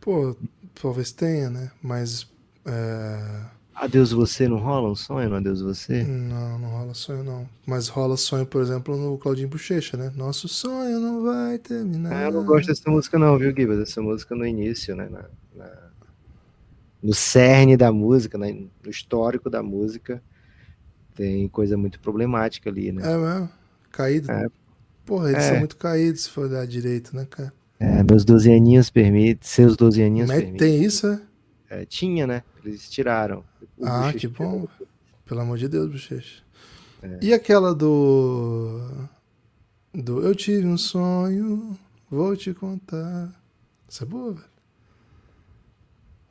Pô, talvez tenha, né? Mas. É... Adeus Você não rola um sonho no Adeus Você? Não, não rola sonho não. Mas rola sonho, por exemplo, no Claudinho Bochecha, né? Nosso sonho não vai terminar. Ah, eu não gosto dessa música não, viu, Gibas? Essa música no início, né? Na, no cerne da música, né, no histórico da música. Tem coisa muito problemática ali, né? É mesmo? Caído? É. Porra, eles É. são muito caídos se for olhar direito, né, cara? É, meus 12 aninhos permite, seus 12 aninhos Mas permite. tem isso, é? É, tinha, né? Eles tiraram. O Ah, que bom. tirou. Pelo amor de Deus, bochecha. É. E aquela do. Do Eu tive um sonho, vou te contar. Isso é boa, velho.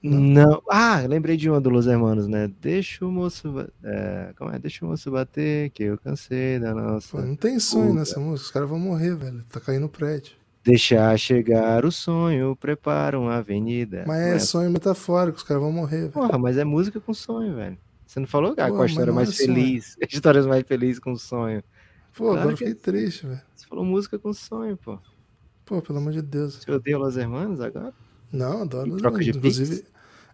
Não. Ah, lembrei de uma do Los Hermanos, né? Deixa o moço. É, como é? Deixa o moço bater, que eu cansei da Pô, nossa. não tem sonho Puta. nessa música. Os caras vão morrer, velho. Tá caindo o prédio. Deixar chegar o sonho, prepara uma avenida. Mas Não é sonho metafórico, os caras vão morrer, velho. Porra, mas é música com sonho, velho. Você não falou Pô, qual a história mais é sonho. feliz? Histórias mais felizes com sonho. Pô, claro agora eu que fiquei triste, velho. Você falou música com sonho, pô. Pô, pelo amor de Deus. Você odeia Los Hermanos agora? Não, adoro. Em troca de inclusive,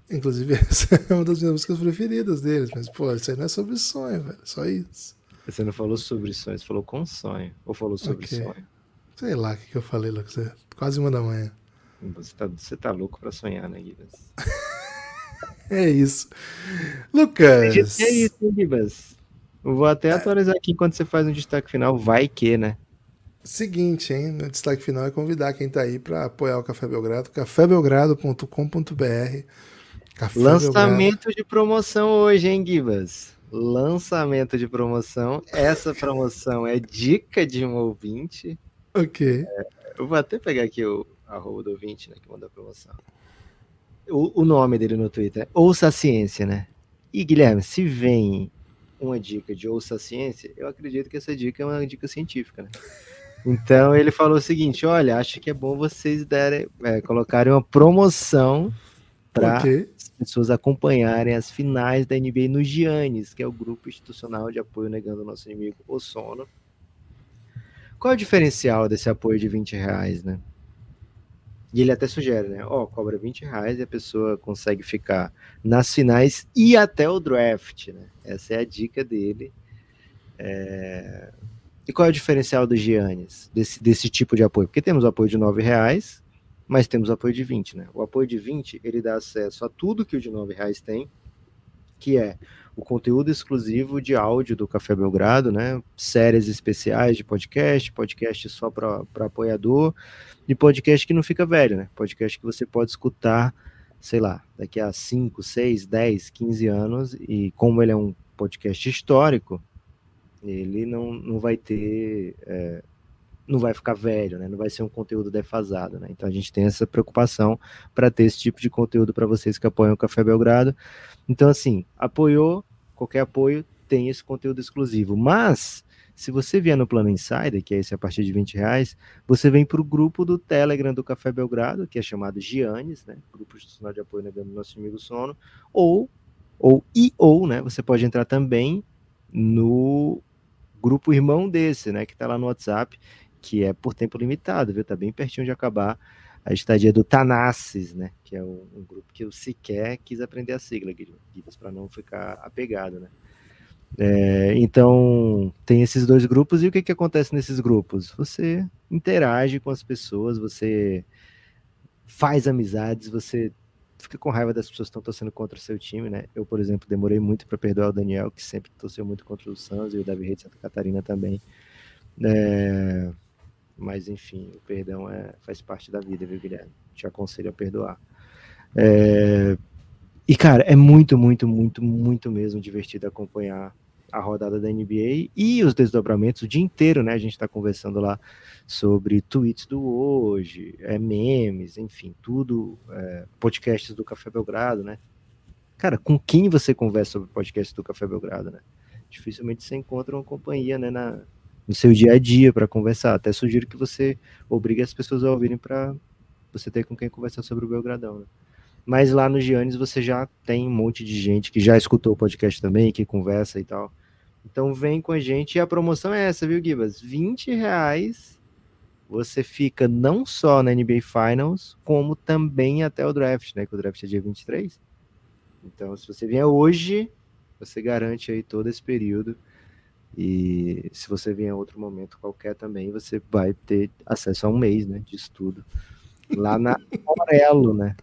inclusive, essa é uma das minhas músicas preferidas deles. Mas, pô, isso aí não é sobre sonho, velho. Só isso. Você não falou sobre sonho, você falou com sonho. Ou falou sobre Ok. sonho? Sei lá o que, que eu falei com você. Quase uma da manhã. Você tá, você tá louco pra sonhar, né, Gibas? É isso. Lucas. É isso, Gibas? Eu vou até atualizar aqui enquanto você faz um destaque final. Vai que, né? Seguinte, hein? Meu destaque final é convidar quem tá aí para apoiar o Café Belgrado, cafébelgrado.com.br. Café Lançamento de promoção hoje, hein, Gibas? Lançamento de promoção. Essa promoção é dica de um ouvinte. Ok. Eu vou até pegar aqui o arroba do ouvinte, né, que mandou a promoção. O, o nome dele no Twitter é Ouça a Ciência, né? E, Guilherme, se vem uma dica de Ouça a Ciência, eu acredito que essa dica é uma dica científica, né? Então ele falou o seguinte: olha, acho que é bom vocês derem, é, colocarem uma promoção para as pessoas acompanharem as finais da NBA no Giannis, que é o grupo institucional de apoio negando o nosso inimigo, o sono. Qual é o diferencial desse apoio de 20 reais, né? E ele até sugere, né? Ó, cobra 20 reais e a pessoa consegue ficar nas finais e até o draft, né? Essa é a dica dele. É, E qual é o diferencial do Giannis, desse, desse tipo de apoio? Porque temos o apoio de 9 reais, mas temos o apoio de 20, né? O apoio de 20, ele dá acesso a tudo que o de 9 reais tem, que é o conteúdo exclusivo de áudio do Café Belgrado, né? Séries especiais de podcast, podcast só para apoiador, e podcast que não fica velho, né? Podcast que você pode escutar, sei lá, daqui a 5, 6, 10, 15 anos, e como ele é um podcast histórico, ele não, não vai ter. é, não vai ficar velho, né? Não vai ser um conteúdo defasado, né? Então a gente tem essa preocupação para ter esse tipo de conteúdo para vocês que apoiam o Café Belgrado. Então, assim, apoiou, qualquer apoio tem esse conteúdo exclusivo. Mas, se você vier no plano Insider, que é esse a partir de 20 reais, você vem para o grupo do Telegram do Café Belgrado, que é chamado Giannis, né? Grupo Institucional de Apoio Negando Nosso Amigo Sono, ou, ou e ou, né? Você pode entrar também no grupo irmão desse, né? Que está lá no WhatsApp, que é por tempo limitado, viu? Tá bem pertinho de acabar a estadia do Tanassis, né? Que é um, um grupo que eu sequer quis aprender a sigla, Guilherme, para não ficar apegado, né? É, então, tem esses dois grupos, e o que, que acontece nesses grupos? Você interage com as pessoas, você faz amizades, você fica com raiva das pessoas que estão torcendo contra o seu time, né? Eu, por exemplo, demorei muito para perdoar o Daniel, que sempre torceu muito contra o Suns, e o Davi Rei de Santa Catarina também. É, mas, enfim, o perdão é, faz parte da vida, viu, Guilherme? Te aconselho a perdoar. É, e, cara, é muito, muito, muito, muito mesmo divertido acompanhar a rodada da NBA e os desdobramentos o dia inteiro, né? A gente está conversando lá sobre tweets do hoje, é, memes, enfim, tudo, é, podcasts do Café Belgrado, né? Cara, com quem você conversa sobre podcasts do Café Belgrado, né? Dificilmente você encontra uma companhia, né, na, no seu dia a dia para conversar. Até sugiro que você obrigue as pessoas a ouvirem para você ter com quem conversar sobre o Belgradão, né? Mas lá no Giannis você já tem um monte de gente que já escutou o podcast também, que conversa e tal. Então vem com a gente e a promoção é essa, viu, Gibas? 20 reais você fica não só na NBA Finals, como também até o draft, né? Que o draft é dia 23. Então, se você vier hoje, você garante aí todo esse período. E se você vier em outro momento qualquer também, você vai ter acesso a um mês, né? De estudo. Lá na Aurelo, né?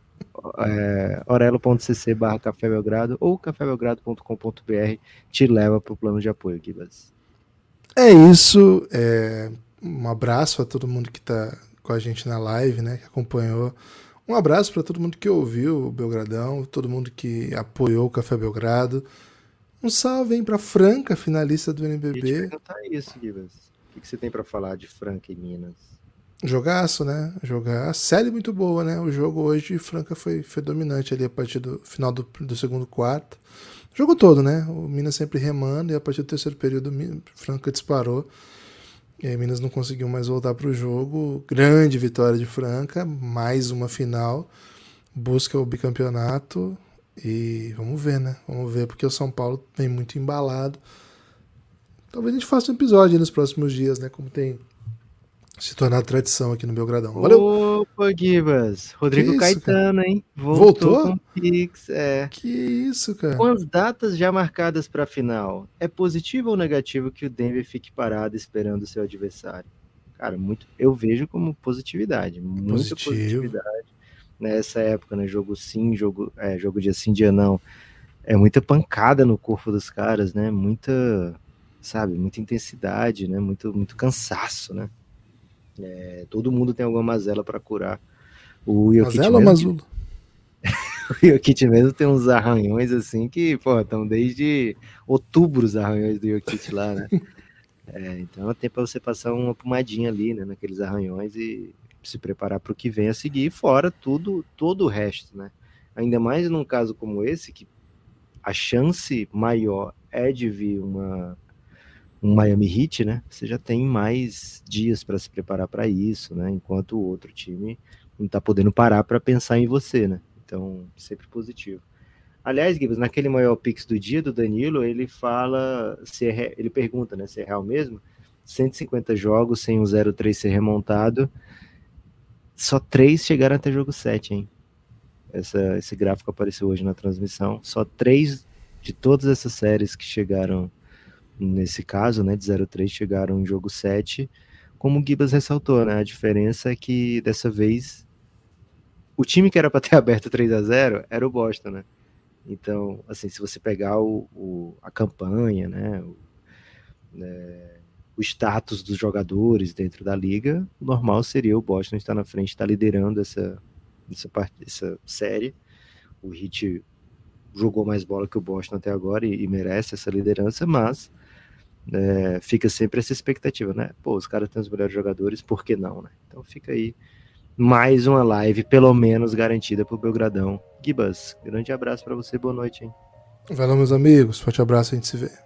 é, orelo.cc barra Café Belgrado ou cafébelgrado.com.br te leva para o plano de apoio, Gibas. É isso. É... Um abraço a todo mundo que está com a gente na live, né? Que acompanhou. Um abraço para todo mundo que ouviu o Belgradão, todo mundo que apoiou o Café Belgrado. Um salve para Franca, finalista do NBB. Eu perguntar isso, Gibas. O que você tem para falar de Franca e Minas? Jogaço, né? Jogar. Série muito boa, né? O jogo hoje, Franca foi, foi dominante ali a partir do final do, do segundo quarto. O jogo todo, né? O Minas sempre remando e a partir do terceiro período, Franca disparou. E aí Minas não conseguiu mais voltar para o jogo. Grande vitória de Franca, mais uma final. Busca o bicampeonato. E vamos ver, né? Vamos ver, porque o São Paulo vem muito embalado. Talvez a gente faça um episódio nos próximos dias, né? Como tem se tornado tradição aqui no Belgradão. Valeu! Opa, Gibas! Rodrigo isso, Caetano, cara? hein? Voltou? Voltou? Pix, é. Que isso, cara. Com as datas já marcadas para a final, é positivo ou negativo que o Denver fique parado esperando o seu adversário? Cara, muito, eu vejo como positividade, muita Positivo. positividade nessa época, né? Jogo sim, jogo, é, jogo dia sim, dia não. É muita pancada no corpo dos caras, né? Muita, sabe, muita intensidade, né? Muito, muito cansaço, né? É, todo mundo tem alguma mazela para curar. O Jokic mazela ou mazula? o Jokic mesmo tem uns arranhões assim que, pô, estão desde outubro os arranhões do Jokic lá, né? É, então é tempo para você passar uma pomadinha ali, né, naqueles arranhões e se preparar para o que vem a seguir, fora tudo, todo o resto, né? Ainda mais num caso como esse, que a chance maior é de vir uma um Miami Heat, né? Você já tem mais dias para se preparar para isso, né? Enquanto o outro time não está podendo parar para pensar em você, né? Então, sempre positivo. Aliás, Gibbs, naquele maior pix do dia do Danilo, ele fala, se é, ele pergunta, né, se é real mesmo, 150 jogos sem um 0-3 ser remontado, só três chegaram até jogo 7, hein? Essa, esse gráfico apareceu hoje na transmissão. Só três de todas essas séries que chegaram nesse caso, né, de 0-3, chegaram em jogo 7. Como o Gibas ressaltou, né? A diferença é que dessa vez o time que era para ter aberto 3 a 0 era o Boston, né? Então, assim, se você pegar o, o a campanha, né, o, né, o status dos jogadores dentro da liga, o normal seria o Boston estar na frente, estar liderando essa, essa, part... essa série. O Heat jogou mais bola que o Boston até agora e, e merece essa liderança, mas é, fica sempre essa expectativa, né? Pô, os caras têm os melhores jogadores, por que não, né? Então fica aí mais uma live, pelo menos garantida pro Belgradão. Gibas, grande abraço para você, boa noite, hein? Valeu, meus amigos, forte abraço, a gente se vê.